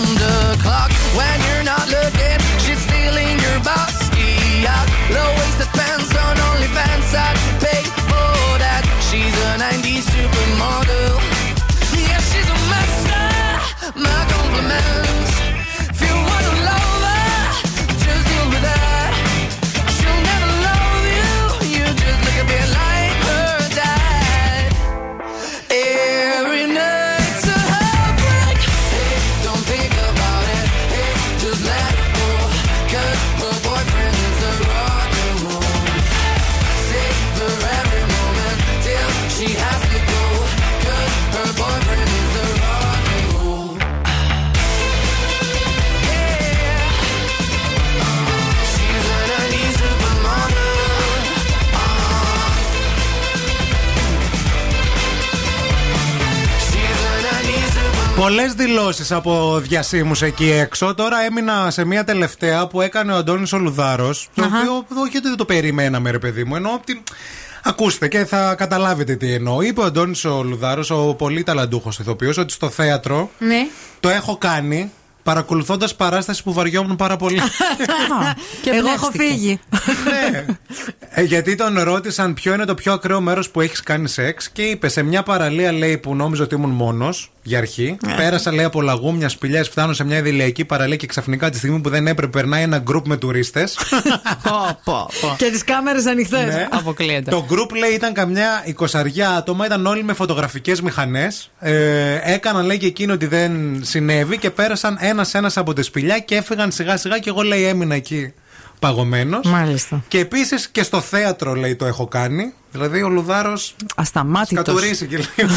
δηλώσει από διασύμους εκεί έξω. Τώρα έμεινα σε μια τελευταία που έκανε ο Αντώνης Ολουδάρος. Το οποίο όχι ότι δεν το περιμέναμε, ρε παιδί μου. Ενώ ότι. Ακούστε και θα καταλάβετε τι εννοώ. Είπε ο Αντώνης Ολουδάρος, ο πολύ ταλαντούχος ηθοποιός, ότι στο θέατρο Ναι. το έχω κάνει παρακολουθώντας παράσταση που βαριόμουν πάρα πολύ. Και Εγώ έχω φύγει. Ε, γιατί τον ρώτησαν ποιο είναι το πιο ακραίο μέρος που έχεις κάνει σεξ και είπε σε μια παραλία λέει που νόμιζα ότι ήμουν μόνος για αρχή. Ε. Πέρασα λέει από λαγούμια, σπηλιέ, φτάνω σε μια ιδηλιακή παραλία και ξαφνικά τη στιγμή που δεν έπρεπε περνάει ένα γκρουπ με τουρίστες. *laughs* Και τις κάμερες ανοιχτές. Ναι. Το group λέει ήταν καμιά εικοσαριά άτομα, ήταν όλοι με φωτογραφικές μηχανές. Ε, έκαναν λέει και εκείνο ότι δεν συνέβη και πέρασαν ένα-ένα από τη σπηλιά και έφυγαν σιγά-σιγά και εγώ λέει έμεινα εκεί παγωμένος. Μάλιστα. Και επίσης και στο θέατρο λέει το έχω κάνει. Δηλαδή ο Λουδάρος. Ασταμάτητος. Κατουρίσει και λίγο.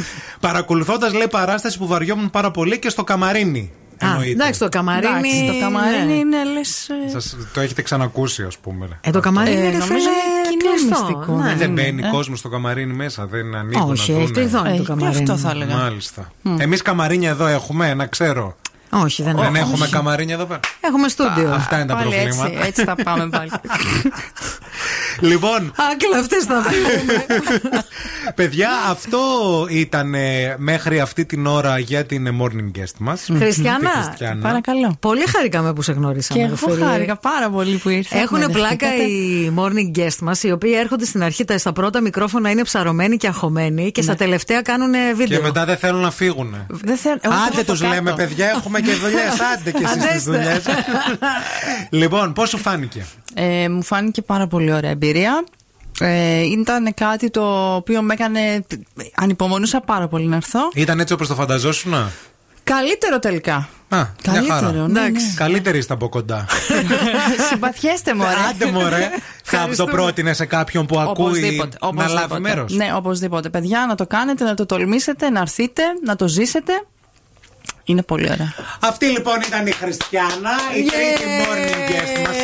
*laughs* Παρακολουθώντας λέει παράσταση που βαριόμουν πάρα πολύ και στο καμαρίνι. Α, εντάξει, το καμαρίνι. Εντάξει, το καμαρίνι ναι. είναι λες... ε, Σας, το έχετε ξανακούσει, ας πούμε. Ε, το καμαρίνι Ε, είναι νομίζω φίλε είναι κοινό κλειστό. μυστικό, Ναι. Ε, δεν μπαίνει ε. κόσμος στο καμαρίνι μέσα, δεν ανοίγουν Όχι, να έχει δούνε. κλειδώνει το Ε, καμαρίνι. αυτό θα έλεγα. Μάλιστα. Εμείς καμαρίνια εδώ έχουμε, να ξέρω. Όχι, δεν, Δεν έχουμε. έχουμε καμαρίνια εδώ πέρα. Έχουμε στούντιο. Αυτά είναι τα Πάλι έτσι, προβλήματα. έτσι θα πάμε πάλι. *laughs* Λοιπόν, Άκλα, αυτές θα φύγουμε. *laughs* παιδιά, αυτό ήταν ε, μέχρι αυτή την ώρα για την ε, morning guest μας. Χριστιανά, Παρακαλώ. Πολύ χαρήκαμε που σε γνωρίσαμε. Και ρε εγώ φίλε. χάρηκα πάρα πολύ που ήρθατε. Έχουν με πλάκα δεχτήκατε. οι morning guest μας, οι οποίοι έρχονται στην αρχή τα- στα πρώτα μικρόφωνα είναι ψαρωμένοι και αγχωμένοι και στα τελευταία κάνουν ε, βίντεο. Και μετά δεν θέλουν να φύγουν. Δεν θέλω- εγώ Άντε θέλω τους το κάτω. λέμε, παιδιά, έχουμε και δουλειέ. *laughs* Άντε και εσείς τις Αντέστε. δουλειές. λοιπόν, πώς σου φάνηκε; Ε, μου φάνηκε πάρα πολύ ωραία εμπειρία. Ε, ήταν κάτι το οποίο με έκανε. Ανυπομονούσα πάρα πολύ να έρθω. Ήταν έτσι όπως το φανταζόσουν. Α, Καλύτερο τελικά. μια Καλύτερο, χαρά. ναι, ναι. Καλύτερη είστε από κοντά. *laughs* Συμπαθιέστε μου, ωραία. Άντε μωρέ. *laughs* Θα το πρότεινε σε κάποιον που ακούει Οπωσδήποτε, να οπωσδήποτε. λάβει μέρος. Ναι, οπωσδήποτε. Παιδιά, να το κάνετε, να το τολμήσετε, να έρθετε, να το ζήσετε. Είναι πολύ ωραία. Αυτή λοιπόν ήταν η Χριστιανά, η τρίτη morning guest μας.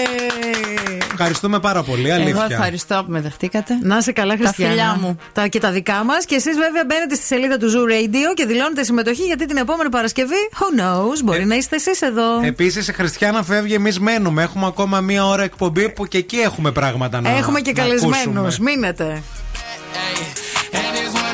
Ευχαριστούμε πάρα πολύ, Εγώ αλήθεια. ευχαριστώ που με δεχτήκατε. Να είσαι καλά, Χριστιανά. φιλιά μου. Τα και τα δικά μας. Και εσείς, βέβαια, μπαίνετε στη σελίδα του Zoo Radio και δηλώνετε συμμετοχή γιατί την επόμενη Παρασκευή, who knows, μπορεί να είστε εσείς εδώ. Επίσης, η Χριστιανά φεύγει, εμείς μένουμε. Έχουμε ακόμα μία ώρα εκπομπή που και εκεί έχουμε πράγματα να Έχουμε και να καλεσμένους. ακούσουμε. Μείνετε. And this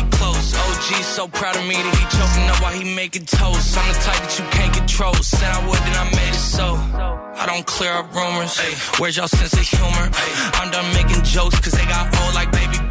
close. OG so proud of me that he choking up while he making toast. I'm the type that you can't control. Said I would, then I made it so. I don't clear up rumors. Where's y'all sense of humor? I'm done making jokes, cause they got old like baby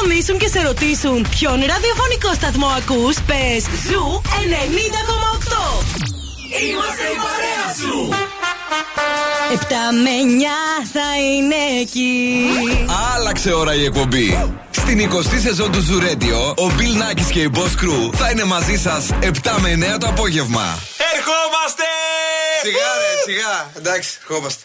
Τηλεφωνήσουν και σε ρωτήσουν ποιον ραδιοφωνικό σταθμό ακούς, πες Zoo 90,8. Είμαστε η παρέα σου. 7 με 9 θα είναι εκεί. Άλλαξε ώρα η εκπομπή. Στην 20η σεζόν του Zoo Radio, ο Bill Nackis και η Boss Crew θα είναι μαζί σας 7 με 9 το απόγευμα. Ερχόμαστε! Σιγά ρε, σιγά. Εντάξει, ερχόμαστε.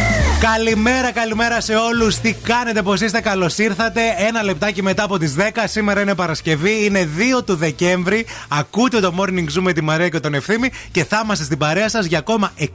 Καλημέρα, καλημέρα σε όλους. Τι κάνετε, πώ είστε, καλώς ήρθατε. Ένα λεπτάκι μετά από τις 10. Σήμερα είναι Παρασκευή, είναι 2 του Δεκέμβρη. Ακούτε το morning zoom με τη Μαρία και τον Ευθύμη και θα είμαστε στην παρέα σας για ακόμα 60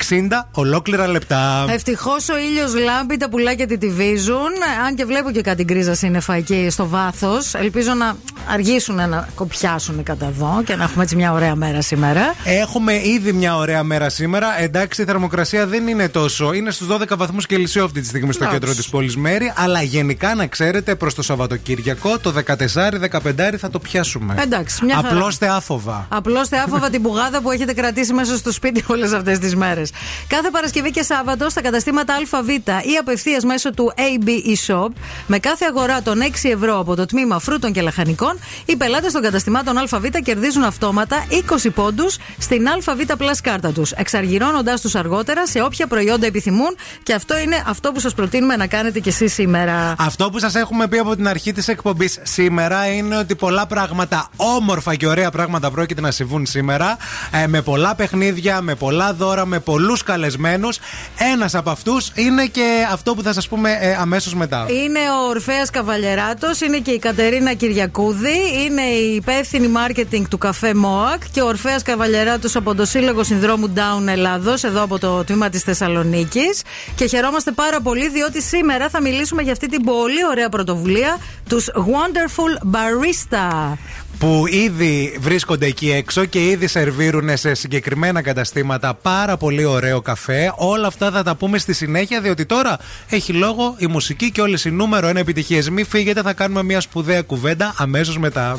ολόκληρα λεπτά. Ευτυχώς ο ήλιος λάμπει, τα πουλάκια τη βίζουν. Αν και βλέπω και κάτι γκρίζα σύννεφα εκεί στο βάθος. Ελπίζω να αργήσουν να κοπιάσουν κατά εδώ και να έχουμε έτσι μια ωραία μέρα σήμερα. Έχουμε ήδη μια ωραία μέρα σήμερα. Εντάξει, η θερμοκρασία δεν είναι τόσο. Είναι στους 12 βαθμούς Κελσιό αυτή τη στιγμή στο Εντάξει. κέντρο της πόλης Μέρη. Αλλά γενικά να ξέρετε προς το Σαββατοκύριακο το 14-15 θα το πιάσουμε. Εντάξει, μια χαρά. Απλώστε άφοβα. Απλώ θεάφοβα *laughs* την πουγάδα που έχετε κρατήσει μέσα στο σπίτι όλες αυτές τις μέρες. Κάθε Παρασκευή και Σάββατο στα καταστήματα ΑΒ ή απευθείας μέσω του AB eShop, με κάθε αγορά των 6 ευρώ από το τμήμα φρούτων και λαχανικών, οι πελάτες των καταστημάτων ΑΒ κερδίζουν αυτόματα 20 πόντους στην ΑΒ Plus κάρτα τους, εξαργυρώνοντάς τους αργότερα σε όποια προϊόντα επιθυμούν και αυτό είναι αυτό που σας προτείνουμε να κάνετε κι εσείς σήμερα. Αυτό που σας έχουμε πει από την αρχή της εκπομπής σήμερα είναι ότι πολλά πράγματα, όμορφα και ωραία πράγματα πρόκειται να συμβούν σήμερα. ε, με πολλά παιχνίδια, με πολλά δώρα, με πολλούς καλεσμένους. Ένας από αυτούς είναι και αυτό που θα σας πούμε ε, αμέσως μετά. Είναι ο Ορφαία Καβαλιεράτος, είναι και η Κατερίνα Κυριακούδη, είναι η υπεύθυνη marketing του καφέ ΜΟΑΚ και ο Ορφαία Καβαλιεράτος από το Σύλλογο Συνδρόμου Down Ελλάδος, εδώ από το τμήμα της Θεσσαλονίκης. Και χαιρόμαστε πάρα πολύ διότι σήμερα θα μιλήσουμε για αυτή την πολύ ωραία πρωτοβουλία, τους Wonderful Barista. Που ήδη βρίσκονται εκεί έξω και ήδη σερβίρουν σε συγκεκριμένα καταστήματα πάρα πολύ ωραίο καφέ. Όλα αυτά θα τα πούμε στη συνέχεια, διότι τώρα έχει λόγο η μουσική και όλες οι νούμερο ένα επιτυχίες. Μην φύγετε, θα κάνουμε μια σπουδαία κουβέντα αμέσως μετά.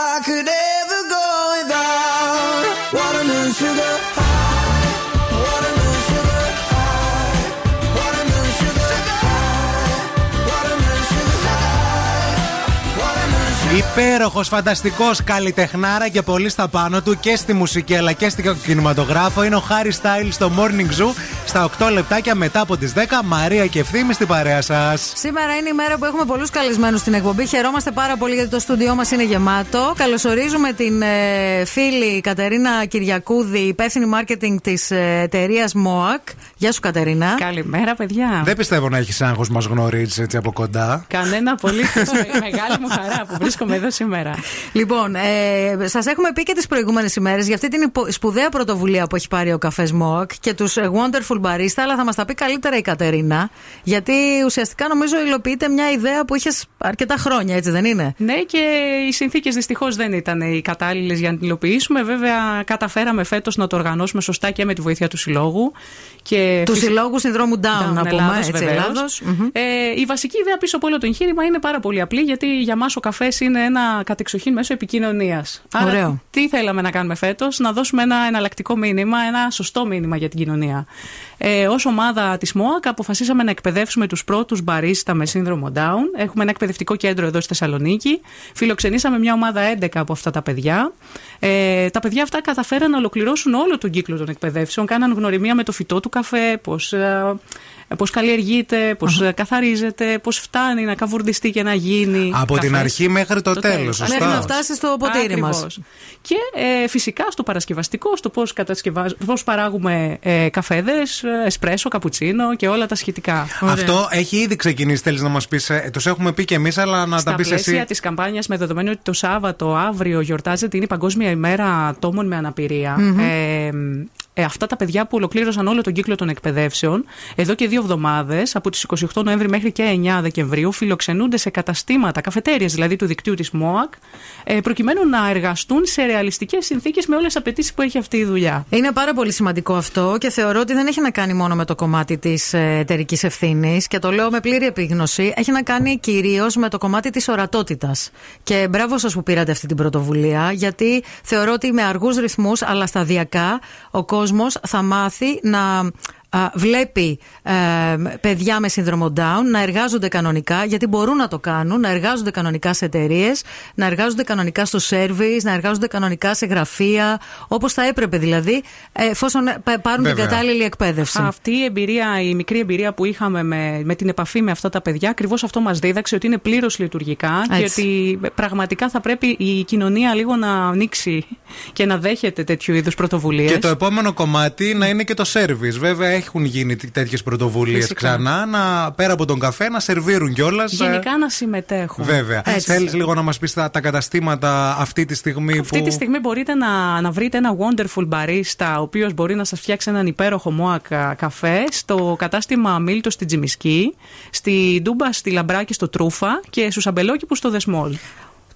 Υπέροχος, φανταστικός καλλιτεχνάρα και πολύ στα πάνω του και στη μουσική αλλά και στην κινηματογράφο είναι ο Χάρι Στάιλ στο Morning Zoo στα 8 λεπτάκια μετά από τις 10. Μαρία και ευθύνη στην παρέα σας. Σήμερα είναι η μέρα που έχουμε πολλούς καλεσμένους στην εκπομπή. Χαιρόμαστε πάρα πολύ γιατί το στούντιό μας είναι γεμάτο. Καλωσορίζουμε την ε, φίλη Κατερίνα Κυριακούδη, υπεύθυνη marketing της ε, εταιρείας MOAC. Γεια σου, Κατερίνα. Καλημέρα, παιδιά. Δεν πιστεύω να έχεις άγχος, μας γνωρίζεις έτσι από κοντά. Κανένα πολύ *laughs* μεγάλη μου χαρά που βρίσκομαι εδώ σήμερα. Λοιπόν, ε, σας έχουμε πει και τις προηγούμενες ημέρες για αυτή την υπο- σπουδαία πρωτοβουλία που έχει πάρει ο καφέ MOAC και τους Wonderful Barista, αλλά θα μας τα πει καλύτερα η Κατερίνα. Γιατί ουσιαστικά νομίζω υλοποιείται μια ιδέα που είχες αρκετά χρόνια, έτσι δεν είναι; Ναι, και οι συνθήκες δυστυχώς δεν ήταν οι κατάλληλες για να την υλοποιήσουμε. Βέβαια, καταφέραμε φέτος να το οργανώσουμε σωστά και με τη βοήθεια του Συλλόγου. Και Του φυσ- Συλλόγου Συνδρόμου Down, να πούμε. Ελλάδος, Έτσι, βεβαίως. Ελλάδος. Μμμ. Ε, η βασική ιδέα πίσω από όλο το εγχείρημα είναι πάρα πολύ απλή, γιατί για μας ο καφές είναι ένα κατεξοχήν μέσο επικοινωνίας. Ωραίο. τι θέλαμε να κάνουμε φέτος, να δώσουμε ένα εναλλακτικό μήνυμα, ένα σωστό μήνυμα για την κοινωνία. Ε, Ω ομάδα της ΜΟΑΚ αποφασίσαμε να εκπαιδεύσουμε τους πρώτους μπαρίστα με σύνδρομο Down. Έχουμε ένα εκπαιδευτικό κέντρο εδώ στη Θεσσαλονίκη. Φιλοξενήσαμε μια ομάδα 11 από αυτά τα παιδιά. Ε, τα παιδιά αυτά καταφέραν να ολοκληρώσουν όλο τον κύκλο των εκπαιδεύσεων. Κάναν γνωριμία με το φυτό του καφέ, πώς πώς καλλιεργείται, πώς ε, καθαρίζεται, πώς φτάνει να καβουρδιστεί και να γίνει. Από την καφές. αρχή μέχρι το, τέλος, τέλος. σωστά. Μέχρι να φτάσει στο ποτήρι μας. Ακριβώς. Και ε, φυσικά στο παρασκευαστικό, στο πώς, κατασκευάζ- πώς παράγουμε ε, καφέδες, ε, εσπρέσο, καπουτσίνο και όλα τα σχετικά. Αυτό έχει ήδη ξεκινήσει, θέλεις να μας πεις. Τους έχουμε πει και εμείς, αλλά να Στα τα πει πλαίσια εσύ. της καμπάνιας με δεδομένο ότι το Σάββατο αύριο γιορτάζεται είναι η Παγκόσμια ημέρα ατόμων με αναπηρία. Μμμ. Ε, ε, αυτά τα παιδιά που ολοκλήρωσαν όλο τον κύκλο των εκπαιδεύσεων εδώ και δύο εβδομάδες, από τις 28 Νοέμβρη μέχρι και 9 Δεκεμβρίου, φιλοξενούνται σε καταστήματα, καφετέρειε δηλαδή του δικτύου της ΜΟΑΚ, ε, προκειμένου να εργαστούν σε ρεαλιστικές συνθήκες με όλες τις απαιτήσεις που έχει αυτή η δουλειά. Είναι πάρα πολύ σημαντικό αυτό και θεωρώ ότι δεν έχει να κάνει μόνο με το κομμάτι της εταιρικής ευθύνης και το λέω με πλήρη επίγνωση. Έχει να κάνει κυρίως με το κομμάτι της ορατότητας. Και μπράβο σας που πήρατε αυτή την πρωτοβουλία, γιατί θεωρώ ότι με αργούς ρυθμούς αλλά σταδιακά ο κόσμο θα μάθει να α, βλέπει ε, παιδιά με σύνδρομο Down να εργάζονται κανονικά, γιατί μπορούν να το κάνουν, να εργάζονται κανονικά σε εταιρείες, να εργάζονται κανονικά στο service, να εργάζονται κανονικά σε γραφεία, όπως θα έπρεπε δηλαδή, ε, εφόσον ε, πα- πάρουν την Βέβαια. κατάλληλη εκπαίδευση. Αυτή η εμπειρία, η μικρή εμπειρία που είχαμε με, με την επαφή με αυτά τα παιδιά, ακριβώς αυτό μας δίδαξε ότι είναι πλήρως λειτουργικά και Έτσι. ότι πραγματικά θα πρέπει η κοινωνία λίγο να ανοίξει και να δέχεται τέτοιου είδους πρωτοβουλίες. Και το επόμενο κομμάτι να είναι και το service. Βέβαια έχουν γίνει τέτοιες πρωτοβουλίες Φυσικά. ξανά, να, πέρα από τον καφέ, να σερβίρουν κιόλας. Γενικά να συμμετέχουν. Βέβαια. Έτσι. Θέλεις λίγο να μας πεις τα, τα καταστήματα αυτή τη στιγμή Αυτή που. τη στιγμή μπορείτε να, να βρείτε ένα wonderful barista, ο οποίος μπορεί να σας φτιάξει έναν υπέροχο μόακ καφέ στο κατάστημα Μίλτος στην Τζιμισκή, στη Ντούμπα στη Λαμπράκη στο Τρούφα και στους Αμπελόκηπους στο Δεσμόλ.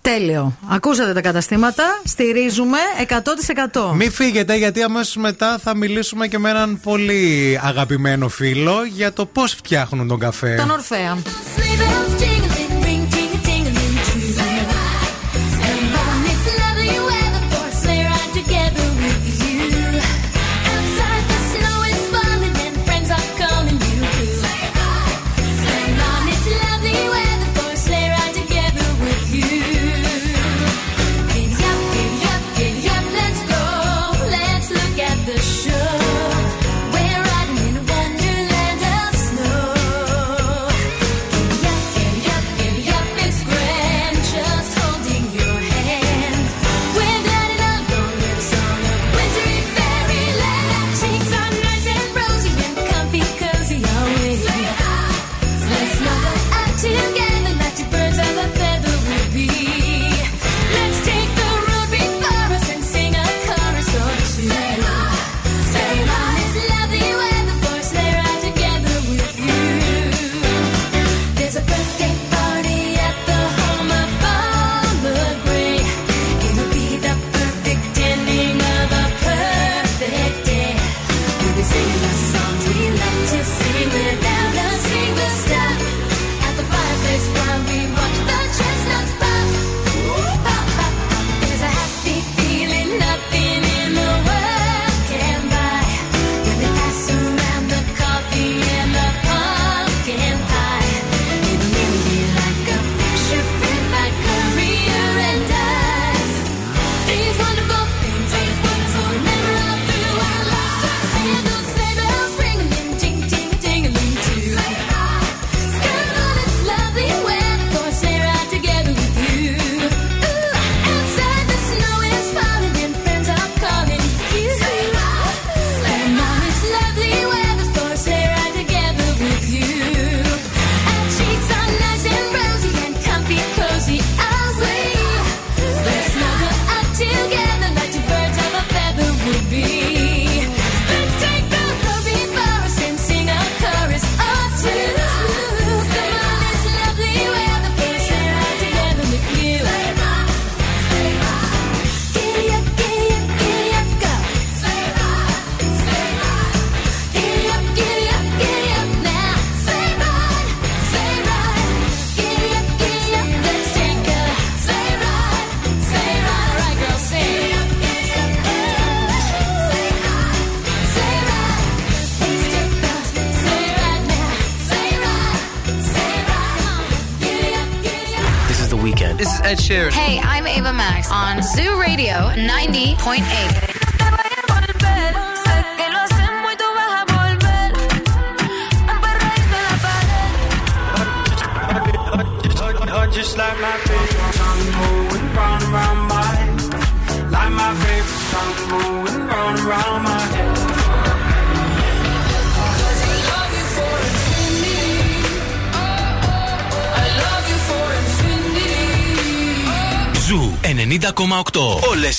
Τέλειο. Ακούσατε τα καταστήματα. Στηρίζουμε 100%. Μην φύγετε γιατί αμέσως μετά θα μιλήσουμε και με έναν πολύ αγαπημένο φίλο για το πώς φτιάχνουν τον καφέ. Τον Ορφέα.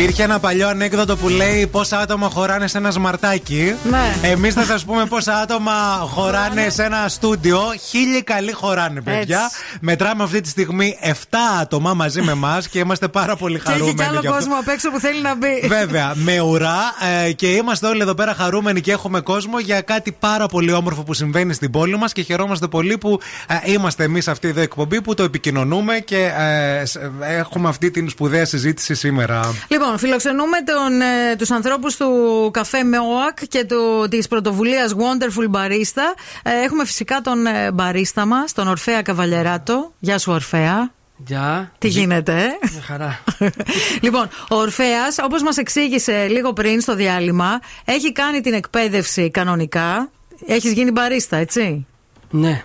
Υπήρχε ένα παλιό ανέκδοτο που λέει πόσα άτομα χωράνε σε ένα σμαρτάκι. Ναι. Εμείς θα σας πούμε πόσα άτομα χωράνε σε ένα στούντιο. Χίλιοι καλοί χωράνε, παιδιά. Έτσι. Μετράμε αυτή τη στιγμή 7 άτομα μαζί με εμάς και είμαστε πάρα πολύ Και έχει χαρούμενοι. κι άλλο γι' αυτό. κόσμο απ' έξω που θέλει να μπει. Βέβαια, με ουρά ε, και είμαστε όλοι εδώ πέρα χαρούμενοι και έχουμε κόσμο για κάτι πάρα πολύ όμορφο που συμβαίνει στην πόλη μας και χαιρόμαστε πολύ που ε, είμαστε εμείς αυτή εδώ εκπομπή που το επικοινωνούμε και ε, σ- ε, έχουμε αυτή την σπουδαία συζήτηση σήμερα. Λοιπόν, φιλοξενούμε τον, ε, τους ανθρώπους του καφέ ΜΕΟΑΚ και του, της πρωτοβουλίας Wonderful Barista. Ε, έχουμε φυσικά τον ε, μπαρίστα μας, τον Ορφέα Καβαλιεράτο. Γεια σου Ορφέα. Γεια. Τι γίνεται, ε; Μια χαρά. *laughs* λοιπόν, ο Ορφέας, όπως μας εξήγησε λίγο πριν στο διάλειμμα, έχει κάνει την εκπαίδευση κανονικά. Έχεις γίνει μπαρίστα, έτσι; Ναι.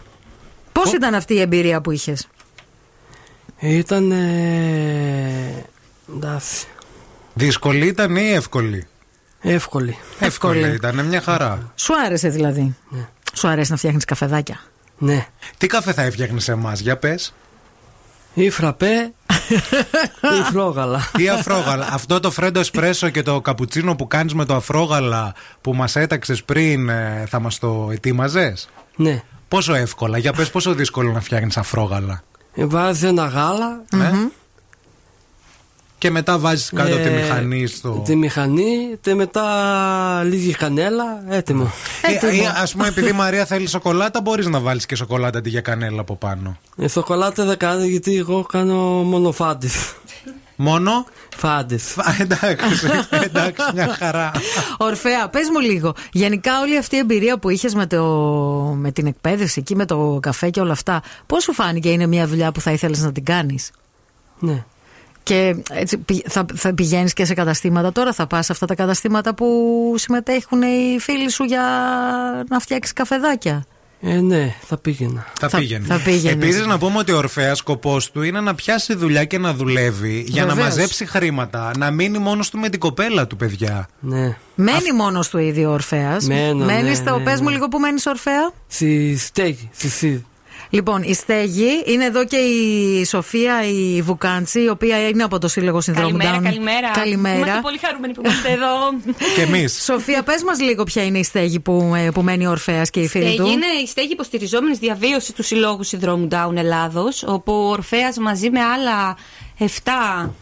Πώς ήταν αυτή η εμπειρία που είχες; Ήταν. Ε, εντάξει. Δύσκολη ήταν ή εύκολη; Εύκολη. Εύκολη ήταν, μια χαρά. Σου άρεσε δηλαδή. Σου αρέσει να φτιάχνεις καφεδάκια. Ναι. Τι καφέ θα έφτιαχνε σε εμάς, για πες; Ή φραπέ ή φρόγαλα. Ή αφρόγαλα. Αυτό το φρέντο εσπρέσο και το καπουτσίνο που κάνεις με το αφρόγαλα που μας έταξες πριν, ε, θα μας το ετοίμαζες; Ναι. Πόσο εύκολα, για πες πόσο δύσκολο να φτιάχνεις αφρόγαλα. Ε, Βάζεις ένα γάλα. Ε; Και μετά βάζεις κάτω από τη ε, μηχανή στο. Τη μηχανή και μετά λίγη κανέλα. Έτοιμο. Ή, ή, ας πούμε, επειδή η Μαρία θέλει σοκολάτα, μπορείς να βάλεις και σοκολάτα αντί για κανέλα από πάνω. Ε, σοκολάτα δεν κάνω γιατί εγώ κάνω μόνο φάντι. Μόνο; Φάντε. Εντάξει, εντάξει, μια χαρά. Ορφέα, πες μου λίγο. Γενικά, όλη αυτή η εμπειρία που είχες με, το... με την εκπαίδευση εκεί, με το καφέ και όλα αυτά, πώς σου φάνηκε είναι μια δουλειά που θα ήθελες να την κάνεις; Ναι. Και έτσι, πη- θα, θα πηγαίνεις και σε καταστήματα τώρα, θα πας σε αυτά τα καταστήματα που συμμετέχουν οι φίλοι σου για να φτιάξεις καφεδάκια. Ε, ναι, θα πήγαινα. Θα, Θα- πήγαινε. θα πήγαινες. Επίσης, να πούμε ότι ο Ορφαία σκοπός του είναι να πιάσει δουλειά και να δουλεύει για να Βεβαίως. μαζέψει χρήματα. Να μείνει μόνος του με την κοπέλα του, παιδιά. Ναι. Μένει μόνος του ήδη ο Ορφαία. Μένω, Μένεις ναι, στο. ναι, Πες ναι. μου λίγο που μένεις Ορφαία. Στη στέγη, στη ΣΥΔ. Λοιπόν, η Στέγη είναι εδώ και η Σοφία η Βουκάντσι, η οποία είναι από το Σύλλογο Συνδρόμου Καλημέρα, Down. καλημέρα. Καλημέρα. Είμαστε πολύ χαρούμενοι που είμαστε εδώ. Και εμείς. Σοφία, πες μας λίγο ποια είναι η στέγη που, ε, που μένει ο Ορφαία και οι φίλοι Στέγη του. είναι η στέγη υποστηριζόμενης διαβίωσης του Συλλόγου Συνδρόμου Down Ελλάδος, όπου ο Ορφαία μαζί με άλλα 7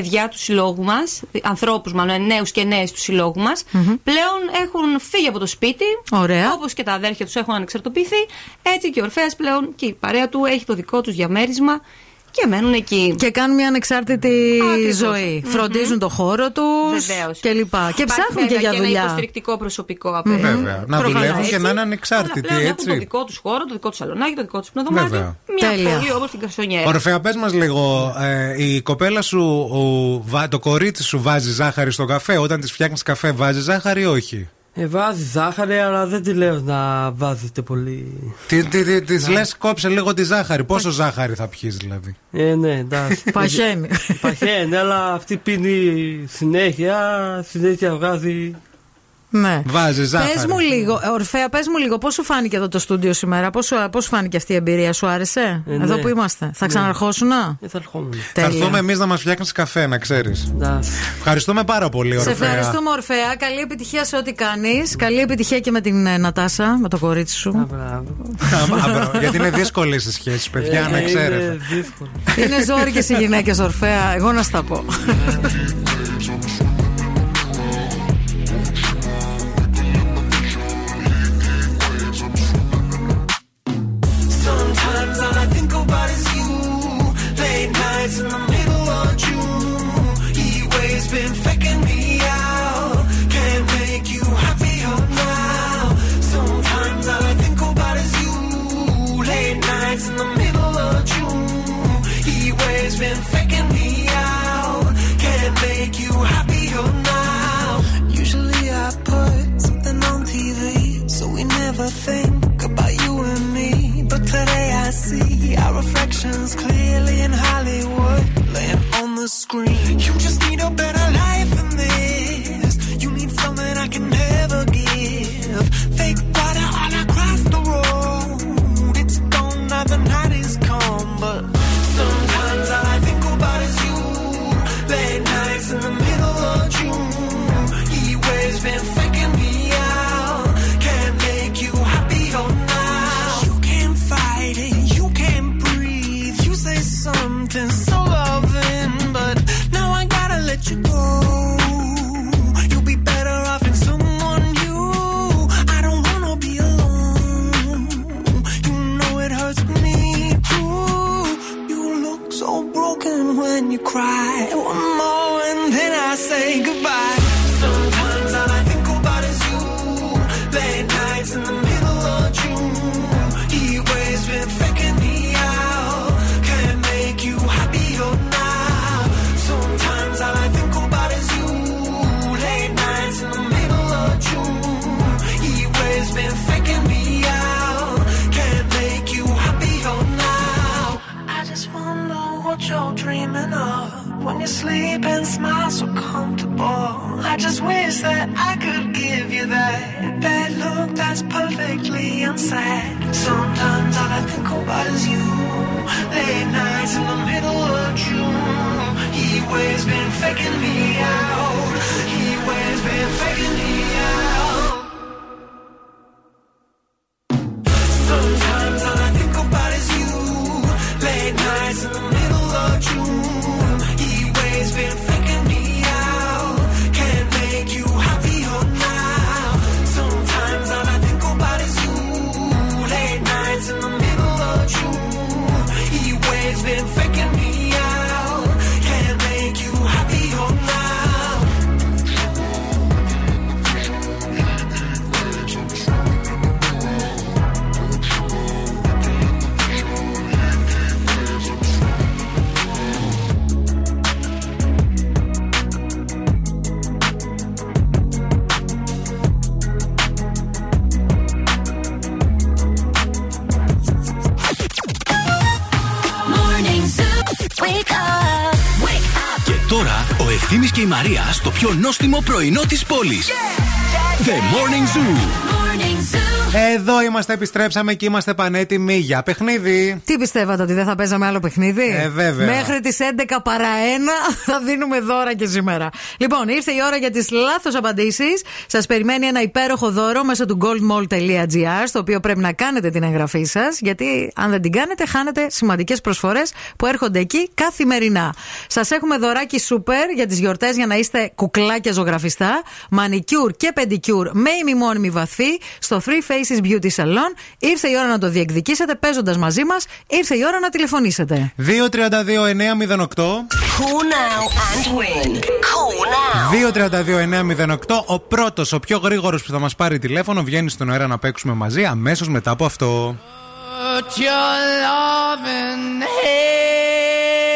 παιδιά του συλλόγου μας, ανθρώπους μάλλον, νέους και νέες του συλλόγου μας, πλέον έχουν φύγει από το σπίτι. Ωραία. Όπως και τα αδέρφια τους έχουν ανεξαρτοποιηθεί. Έτσι και ο Ορφαία πλέον και η παρέα του έχει το δικό τους διαμέρισμα και μένουν εκεί. Και κάνουν μια ανεξάρτητη Ακριβώς. ζωή. Μμμ. Φροντίζουν το χώρο τους Βεβαίως. και λοιπά. Και Υπάρχει ψάχνουν και βέβαια για και ένα δουλειά. υποστηρικτικό προσωπικό απέναντι. Βέβαια. Να Προφανώς, δουλεύουν και έτσι. να είναι Αλλά ανεξάρτητοι, πλέον Έχουν έτσι. το δικό τους χώρο, το δικό τους σαλονάκι, το δικό τους πνευδομάτι. Βέβαια. Μια Τέλεια. πολύ όμορφη γκαρσονιέρα. Ορφαία, πες μας λίγο, ε, η κοπέλα σου, ο- βα- το κορίτσι σου βάζει ζάχαρη στο καφέ. Όταν της φτιάχνεις καφέ, βάζει ζάχαρη ή όχι; Ε, βάζει ζάχαρη, αλλά δεν τη λέω να βάζετε πολύ. Τι, τι, τι, της λες κόψε λίγο τη ζάχαρη. Πόσο ζάχαρη θα πιείς δηλαδή; Ε, ναι, εντάξει. *laughs* Παχαίνει. Παχαίνει, αλλά αυτή πίνει συνέχεια, συνέχεια βγάζει. Ναι. Βάζει ζάχαρη. Πε μου λίγο, ε, Ορφαία, πες μου λίγο, πώς σου φάνηκε εδώ το στούντιο σήμερα, πώς σου φάνηκε αυτή η εμπειρία, σου άρεσε, Ε, εδώ ναι. που είμαστε. Θα Ναι. ξαναρχόσουν, να. Ε, θα ερχόμουν. Θα έρθουμε εμείς να μας φτιάχνεις καφέ, να ξέρεις. Ευχαριστούμε πάρα πολύ, Σε Ορφαία. ευχαριστούμε, Ορφαία. Καλή επιτυχία σε ό,τι κάνεις. Καλή επιτυχία και με την ε, Νατάσα, με το κορίτσι σου. Α, μπράβο, Γιατί είναι δύσκολες οι σχέσεις, παιδιά, Ε, να είναι ξέρετε. δύσκολο. Είναι ζόρικε οι γυναίκες, Ορφαία. Εγώ να στα πω. Η Μαρία στο πιο νόστιμο πρωινό της πόλης. The Morning Zoo. Εδώ είμαστε, επιστρέψαμε και είμαστε πανέτοιμοι για παιχνίδι. Τι πιστεύατε ότι δεν θα παίζαμε άλλο παιχνίδι; Ε, βέβαια. Μέχρι τις 11 παρά 1 *laughs* θα δίνουμε δώρα και σήμερα. Λοιπόν, ήρθε η ώρα για τις λάθος απαντήσεις. Σας περιμένει ένα υπέροχο δώρο μέσω του goldmall.gr, στο οποίο πρέπει να κάνετε την εγγραφή σας. Γιατί αν δεν την κάνετε, χάνετε σημαντικές προσφορές που έρχονται εκεί καθημερινά. Σας έχουμε δωράκι σούπερ για τις γιορτές για να είστε κουκλάκια ζωγραφιστά. Μανικιούρ και πεντικιούρ με ημιμόνιμη βαφή στο Free Faces Beauty Salon. Ήρθε η ώρα να το διεκδικήσετε παίζοντας μαζί μας. Ήρθε η ώρα να τηλεφωνήσετε. 232-908. Call now and win. Call now. 232-908. Ο πρώτος, ο πιο γρήγορος που θα μας πάρει τηλέφωνο, βγαίνει στον αέρα να παίξουμε μαζί αμέσως μετά από αυτό. Put your loving hand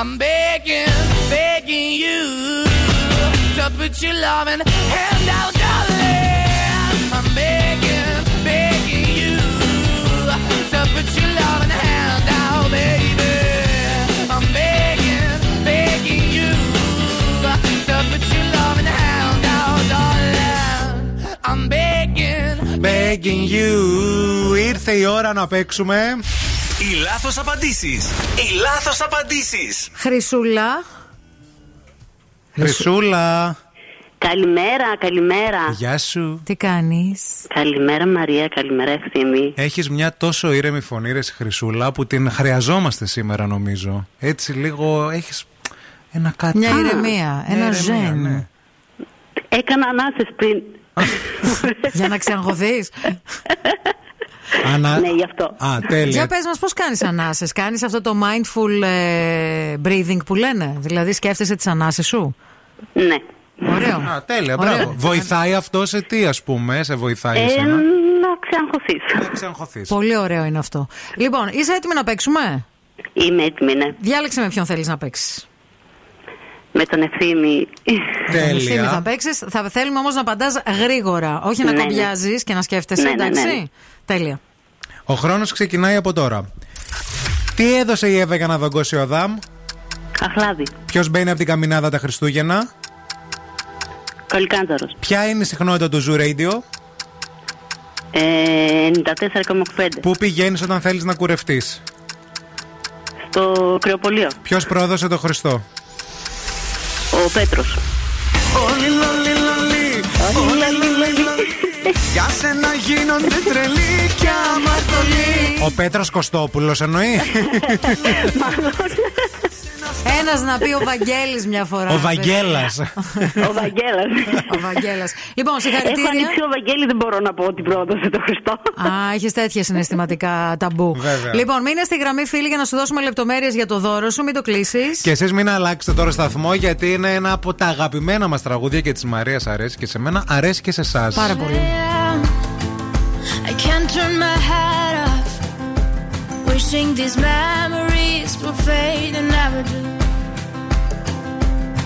I'm begging, begging you. To put your loving hand out, darling. I'm begging, begging you. To put your loving hand out, baby. I'm begging, begging you. To put your loving hand out, darling. I'm begging. Begging you. Ήρθε η ώρα να παίξουμε. Οι λάθος απαντήσεις. Οι λάθος απαντήσεις. Χρυσούλα. Χρυσούλα. Καλημέρα, καλημέρα. Γεια σου. Τι κάνεις; Καλημέρα, Μαρία, καλημέρα, Ευθύμη. Έχεις μια τόσο ήρεμη φωνή, ρε Χρυσούλα, που την χρειαζόμαστε σήμερα, νομίζω. Έτσι λίγο έχεις ένα κάτι. Μια ηρεμία, ένα ηρεμία, ζεν. ναι. Έκανα ανάσες πριν. Για να ξαγχωθεί. *laughs* Ανα... Ναι, γι' αυτό. Α, τέλεια. Για πες μας, πώς κάνεις ανάσες; Κάνεις αυτό το mindful ε, breathing που λένε; Δηλαδή, σκέφτεσαι τις ανάσες σου; Ναι. Ωραίο. Α, τέλεια, Ωραίο. μπράβο. Βοηθάει αυτό σε τι, ας πούμε, σε βοηθάει Ε, εσένα; να ξαγχωθείς. Να ξαγχωθείς. Πολύ ωραίο είναι αυτό. Λοιπόν, είσαι έτοιμη να παίξουμε; Είμαι έτοιμη, ναι. Διάλεξε με ποιον θέλεις να παίξεις. Με τον ευθύνη. Ευθύμη θα παίξεις. Θα θέλουμε όμως να απαντάς γρήγορα. Όχι να Ναι, ναι. κομπιάζεις και να σκέφτεσαι, Ναι, ναι, ναι. εντάξει. Τέλεια. Ο χρόνος ξεκινάει από τώρα. Τι έδωσε η Εύα για να δαγκώσει ο Αδάμ; Αχλάδι. Ποιος μπαίνει από την καμινάδα τα Χριστούγεννα; Κολικάνταρος. Ποια είναι η συχνότητα του Zoo Radio; Ε, 94,5. Πού πηγαίνεις όταν θέλεις να κουρευτείς; Στο κρεοπολείο. Ποιος πρόδωσε το Χριστό; Ο Πέτρος. Όλοι λολί λολί Όλοι λολί Για σένα γίνονται τρελοί και αμαρτωλοί Ο Πέτρος Κωστόπουλος εννοεί. *laughs* Ένας να πει ο Βαγγέλης μια φορά. Ο Βαγγέλας. Ο Βαγγέλας. Ο Βαγγέλας. Λοιπόν, Έχω συγχαρητήρια. ανοίξει ο Βαγγέλη, δεν μπορώ να πω ότι πρόδωσε το Χριστό. Α, έχεις τέτοια συναισθηματικά ταμπού. Βέβαια. Λοιπόν, μείνε στη γραμμή, φίλη, για να σου δώσουμε λεπτομέρειες για το δώρο σου. Μην το κλείσεις. Και εσείς μην αλλάξετε τώρα σταθμό γιατί είναι ένα από τα αγαπημένα μας τραγούδια και της Μαρίας αρέσει και σε μένα αρέσει και σε εσάς. Πάρα πολύ. I can't turn my head off. Wishing these memories will fade and never do.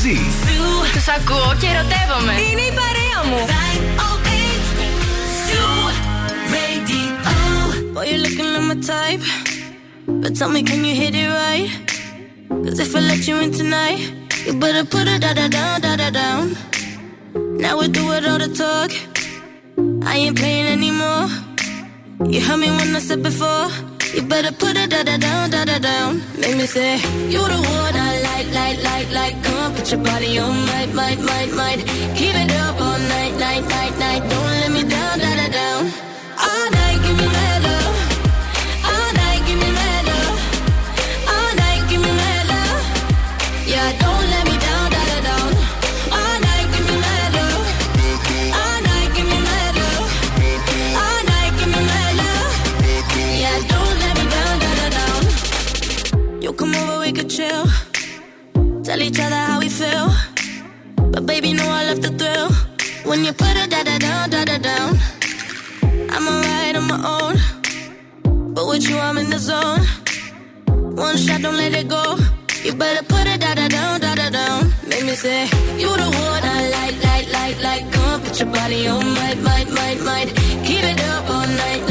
μαζί. Τους ακούω και ερωτεύομαι. Είναι η παρέα μου. Boy, you're looking like my type. But tell me, can you hit it right? Cause if I let you in tonight, you better put it da da down, da da down. Now we do it all the talk. I ain't playing anymore. You heard me when I said before. You better put it da da down, da da down. Make me say, You the one I like, like, like, like. Come on, put your body on, might, might, might, might. Keep it up all night, night, night, night. Don't let me down, down. Tell each other how we feel. But baby, know I love the thrill. When you put it da da down, da da down. I'm alright on my own. But with you, I'm in the zone. One shot, don't let it go. You better put it da da down, da da down. Make me say, You the one I like, like, like, like. Come on, put your body on, might, might, might, might. Keep it up all night,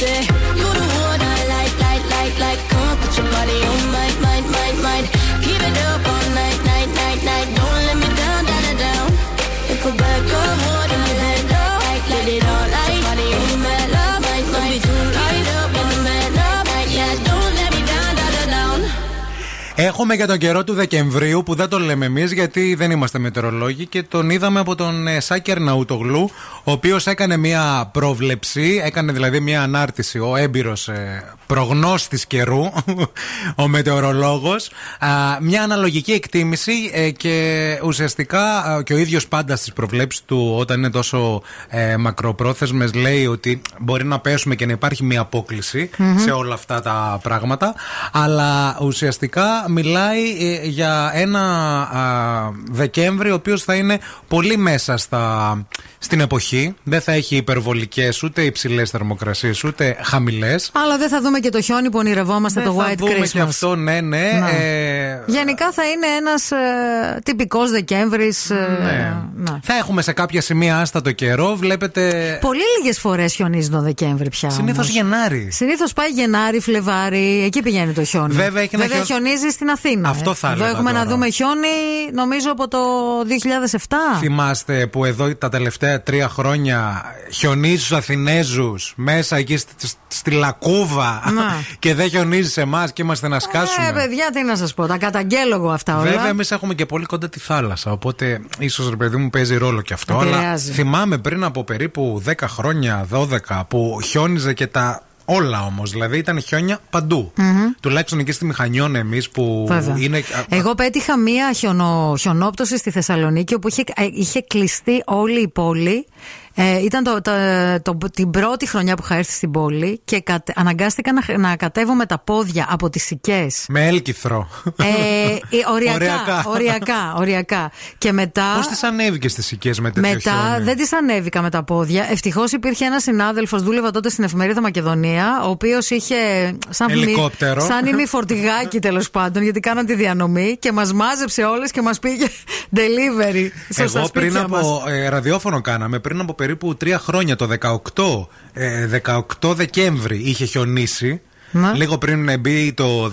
Say, Έχουμε για τον καιρό του Δεκεμβρίου που δεν το λέμε εμείς γιατί δεν είμαστε μετεωρολόγοι και τον είδαμε από τον ε, Σάκη Αρναούτογλου, ο οποίος έκανε μια πρόβλεψη, έκανε δηλαδή μια ανάρτηση, ο έμπειρος προγνώστης καιρού, *laughs* ο μετεωρολόγος, μια αναλογική εκτίμηση ε, και ουσιαστικά ε, και ο ίδιος πάντα στις προβλέψεις του, όταν είναι τόσο ε, μακροπρόθεσμες, λέει ότι μπορεί να πέσουμε και να υπάρχει μια απόκληση Μμμ. σε όλα αυτά τα πράγματα. Αλλά ουσιαστικά μιλάει ε, για ένα α, Δεκέμβρη ο οποίος θα είναι πολύ μέσα στα, στην εποχή. Δεν θα έχει υπερβολικές ούτε υψηλές θερμοκρασίες ούτε χαμηλές. Αλλά δεν θα δούμε και το χιόνι που ονειρευόμαστε, το θα White δούμε Christmas. και αυτό, ναι, ναι. Να. Ε, Γενικά θα είναι ένας ε, τυπικός Δεκέμβρης. ναι. Θα έχουμε σε κάποια σημεία άστατο καιρό. Βλέπετε. Πολύ λίγες φορές χιονίζει τον Δεκέμβρη πια. Συνήθως όμως. Γενάρη. Συνήθως πάει Γενάρη, Φλεβάρι, εκεί πηγαίνει το χιόνι. Βέβαια, έχει ένα Βέβαια χιον- χιονίζει στην Αθήνα. Αυτό ε. θα Εδώ έλεγα έχουμε να τώρα. δούμε χιόνι, νομίζω από το 2007. Θυμάστε που εδώ τα τελευταία τρία χρόνια χιονίζεις στου Αθηνέζους μέσα εκεί στη, στη Λακούβα Να. *laughs* και δεν χιονίζεις σε εμάς και είμαστε να σκάσουμε. Ε, παιδιά, τι να σας πω, τα καταγγέλλω εγώ αυτά όλα. Βέβαια, εμείς έχουμε και πολύ κοντά τη θάλασσα. Οπότε ίσως ρε παιδί μου παίζει ρόλο και αυτό. Αλλά Επηρεάζει. θυμάμαι πριν από περίπου 10 χρόνια, 12, που χιόνιζε και τα όλα όμως. Δηλαδή ήταν χιόνια παντού. Μμμ. Τουλάχιστον εκεί στη Μηχανιών εμείς που Βέβαια. είναι. Εγώ πέτυχα μία χιονο, χιονόπτωση στη Θεσσαλονίκη όπου είχε, ε, είχε κλειστεί όλη η πόλη. Ε, ήταν το, το, το- την πρώτη χρονιά που είχα έρθει στην πόλη και κατε- αναγκάστηκα να, να κατέβω με τα πόδια από τις Σικές. Με έλκυθρο. Ε, ε, οριακά, Οριακά. οριακά, οριακά. Και μετά. Πώς τις ανέβηκες στι οικίε με τέτοιο Μετά χιόνι; δεν τη ανέβηκα με τα πόδια. Ευτυχώς υπήρχε ένας συνάδελφος, δούλευα τότε στην εφημερίδα Μακεδονία, ο οποίος είχε. Σαν Ελικόπτερο. σαν ημιφορτηγάκι *laughs* τέλος πάντων, γιατί κάναν τη διανομή και μας μάζεψε όλες και μας πήγε *laughs* delivery. στο- στα Εγώ πριν σπίτια μας. από. Ε, ραδιόφωνο κάναμε πριν από περίπου τρία χρόνια, το 18, ε, 18 Δεκέμβρη είχε χιονίσει. Να. Λίγο πριν μπει το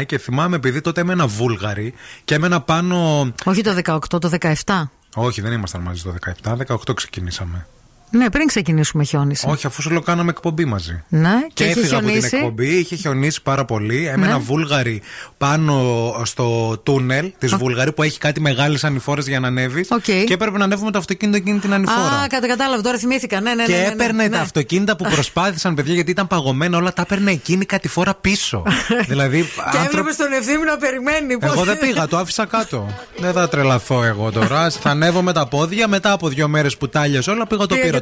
19 και θυμάμαι επειδή τότε έμενα Βούλγαρη και έμενα πάνω. Όχι το 18, το 17. Όχι, δεν ήμασταν μαζί το 17, 18 ξεκινήσαμε. Ναι, πριν ξεκινήσουμε χιόνισε. Όχι, αφού σου λέω κάναμε εκπομπή μαζί. Ναι, Και, και, είχε έφυγα από την χιονίσει. εκπομπή, είχε χιονίσει πάρα πολύ. Έμενα Ναι. Βούλγαρη πάνω στο τούνελ της Βούλγαρη που έχει κάτι μεγάλες ανηφόρες για να ανέβει. Οκ. Και έπρεπε να ανέβουμε το αυτοκίνητο εκείνη την ανηφόρα. Α, κατα, κατάλαβα, τώρα θυμήθηκα. Ναι, ναι, και ναι, ναι, ναι, έπαιρνε ναι. τα αυτοκίνητα που προσπάθησαν, παιδιά, γιατί ήταν παγωμένα όλα, τα έπαιρνε εκείνη κάτι φορά πίσω. *laughs* δηλαδή. Και άνθρω- έβλεπες τον ευθύνη να περιμένει. Εγώ πότε- δεν πήγα, το άφησα κάτω. δεν θα τρελαθώ εγώ τώρα. *laughs* θα ανέβω με τα πόδια, μετά από δύο μέρες που τάλιασε όλα, πήγα το Πήγα πήρα και το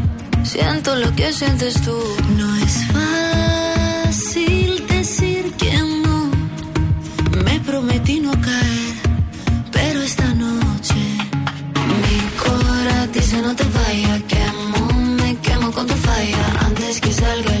Siento lo que sientes tú. No es fácil decir que no. Me prometí no caer, pero esta noche mi cora dice no te vayas. Quemo, me quemo con tu falla. Antes que salga el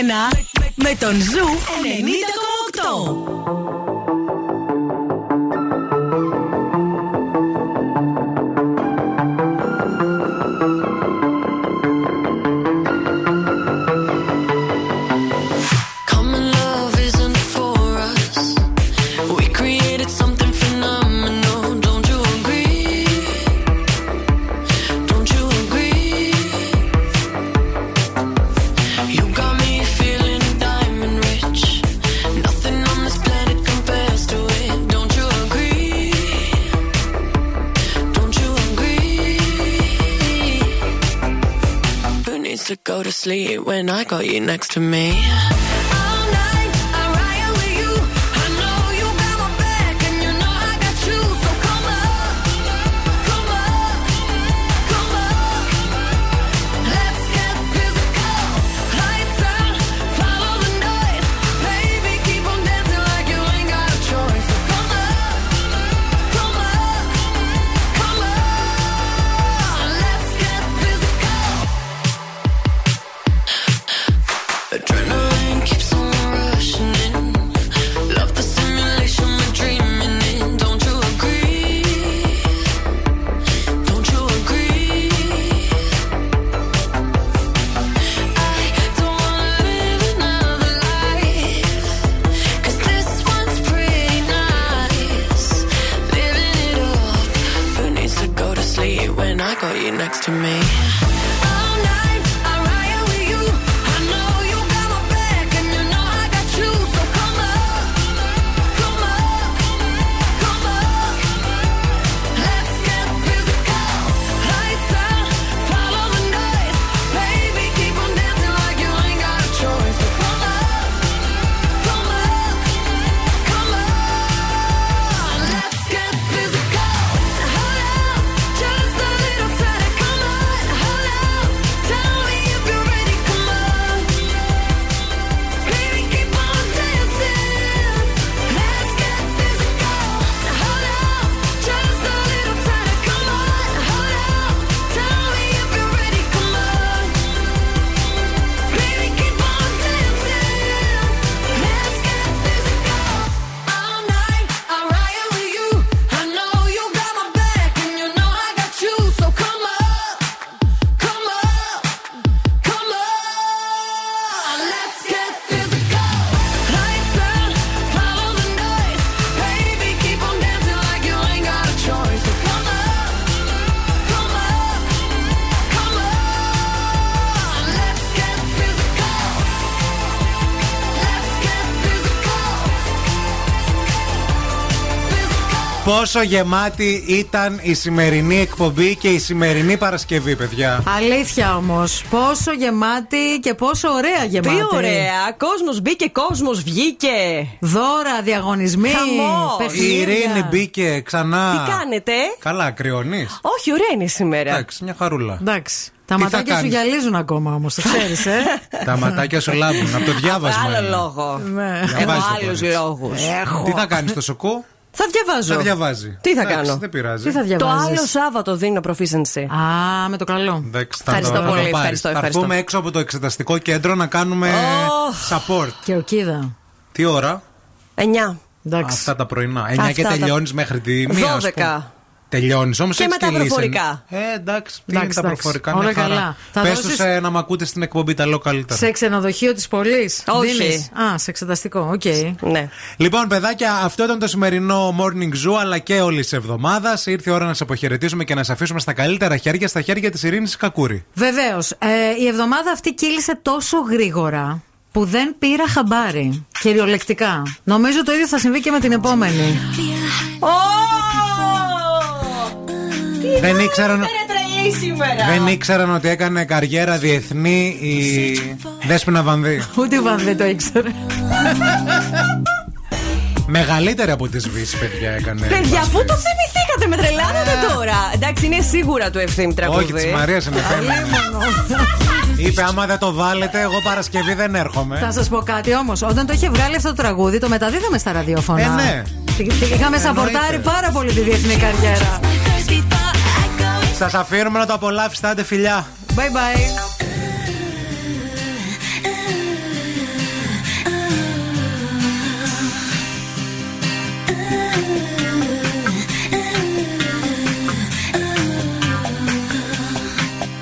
Χριστούγεννα με τον Ζου 90,8. When I got you next to me? Πόσο γεμάτη ήταν η σημερινή εκπομπή και η σημερινή Παρασκευή, παιδιά. Αλήθεια όμως. Πόσο γεμάτη και πόσο ωραία γεμάτη. Τι ωραία. Κόσμος μπήκε, κόσμος βγήκε. Δώρα, διαγωνισμοί. Χαμός. Η παιχνίδια. Ειρήνη μπήκε ξανά. Τι κάνετε; Καλά, κρυώνεις. Όχι, ωραία είναι σήμερα. Εντάξει, μια χαρούλα. Εντάξει. Τα Τι θα ματάκια σου κάνεις; γυαλίζουν ακόμα όμως, το ξέρεις, ε; *laughs* Τα ματάκια σου λάμπουν από το διάβασμα. Άλλο είναι. λόγο. Ναι. Διαβάζεις Έχω το άλλους κορίτσι. λόγους. Τι θα κάνεις στο σοκού, Θα διαβάζω. θα διαβάζει. Τι θα Εντάξει, κάνω; Δεν πειράζει. Τι θα Το διαβάζεις; άλλο Σάββατο δίνω proficiency. Α, με το καλό. Εντάξει, θα Ευχαριστώ το- θα το πολύ, πάρεις. ευχαριστώ, Θα ευχαριστώ. έρθουμε έξω από το εξεταστικό κέντρο να κάνουμε support. Και ο Κίδα. Τι ώρα; 9. Εντάξει. Αυτά τα πρωινά. 9 και Αυτά τα- τελειώνεις μέχρι τη μία. ας πούμε. 12. Τελειώνεις όμως Και με τα προφορικά. Ε, εντάξει, τι Εντάξει, είναι τα εντάξει. προφορικά. Όλα μια χαρά. καλά. Θα Πες δώσεις- τους, ε, να μ' ακούτε στην εκπομπή τα λέω καλύτερα. Σε ξενοδοχείο της Πολύ. Όχι. Α, σε εξεταστικό. Οκ. Ναι. Λοιπόν, παιδάκια, αυτό ήταν το σημερινό Morning Zoo, αλλά και όλης της εβδομάδας. Ήρθε η ώρα να σε αποχαιρετήσουμε και να σε αφήσουμε στα καλύτερα χέρια, στα χέρια της Ειρήνης Κακούρη. Βεβαίως. η εβδομάδα αυτή κύλησε τόσο γρήγορα που δεν πήρα χαμπάρι. Κυριολεκτικά. Νομίζω το ίδιο θα συμβεί και με την επόμενη. Δεν ήξεραν, τρελή σήμερα. δεν ήξεραν ότι έκανε καριέρα διεθνή η Δέσποινα Βανδύ. Ούτε η Βαν δεν το ήξερε. Μεγαλύτερη από τη Σβήση, παιδιά, έκανε. Παιδιά, αφού το θυμηθήκατε, με τρελάνετε τώρα. Εντάξει, είναι σίγουρα του ευθύνη τραγούδι. Όχι, της Μαρίας είναι θέμα. Είπε, άμα δεν το βάλετε, εγώ Παρασκευή δεν έρχομαι. Θα σας πω κάτι όμως. Όταν το είχε βγάλει αυτό το τραγούδι, το μεταδίδαμε στα ραδιόφωνα. Ε, ναι. Τι- τι- Είχαμε σαπορτάρει πάρα πολύ τη διεθνή καριέρα. Σας αφήνουμε να το απολαύσετε, άντε φιλιά. Bye bye.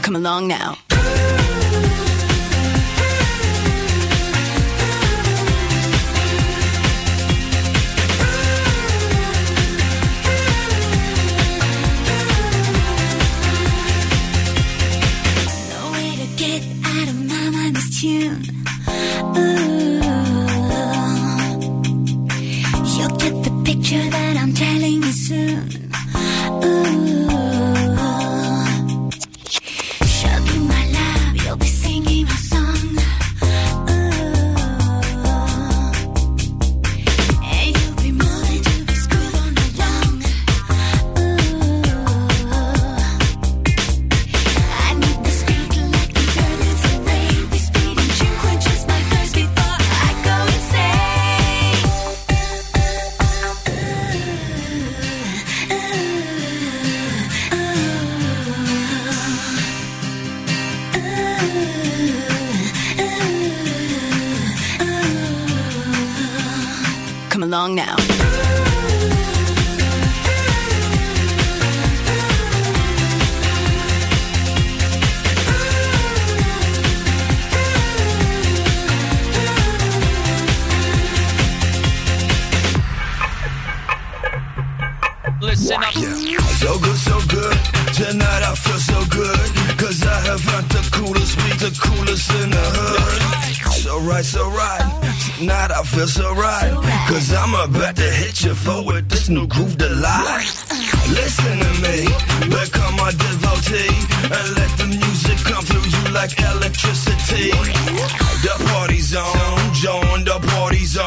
Come along now. Tune. Ooh. You'll get the picture that I'm telling you soon. Along now. Listen up. So good, so good. Tonight I feel so good. Cause I have found the coolest beat, the coolest in the hood. So right, so right. Tonight I feel so right. Cause I'm about to hit you forward this new groove delight. Listen to me, become my devotee. And let the music come through you like electricity. The party's on, join the party zone.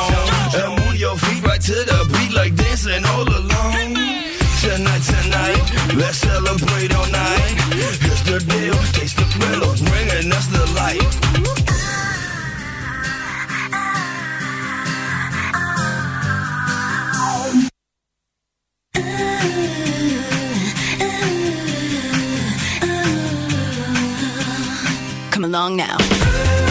And move your feet right to the beat like dancing all alone. Tonight, tonight, let's celebrate all night. Here's the deal, taste the thrill bringing us the light. Come along now.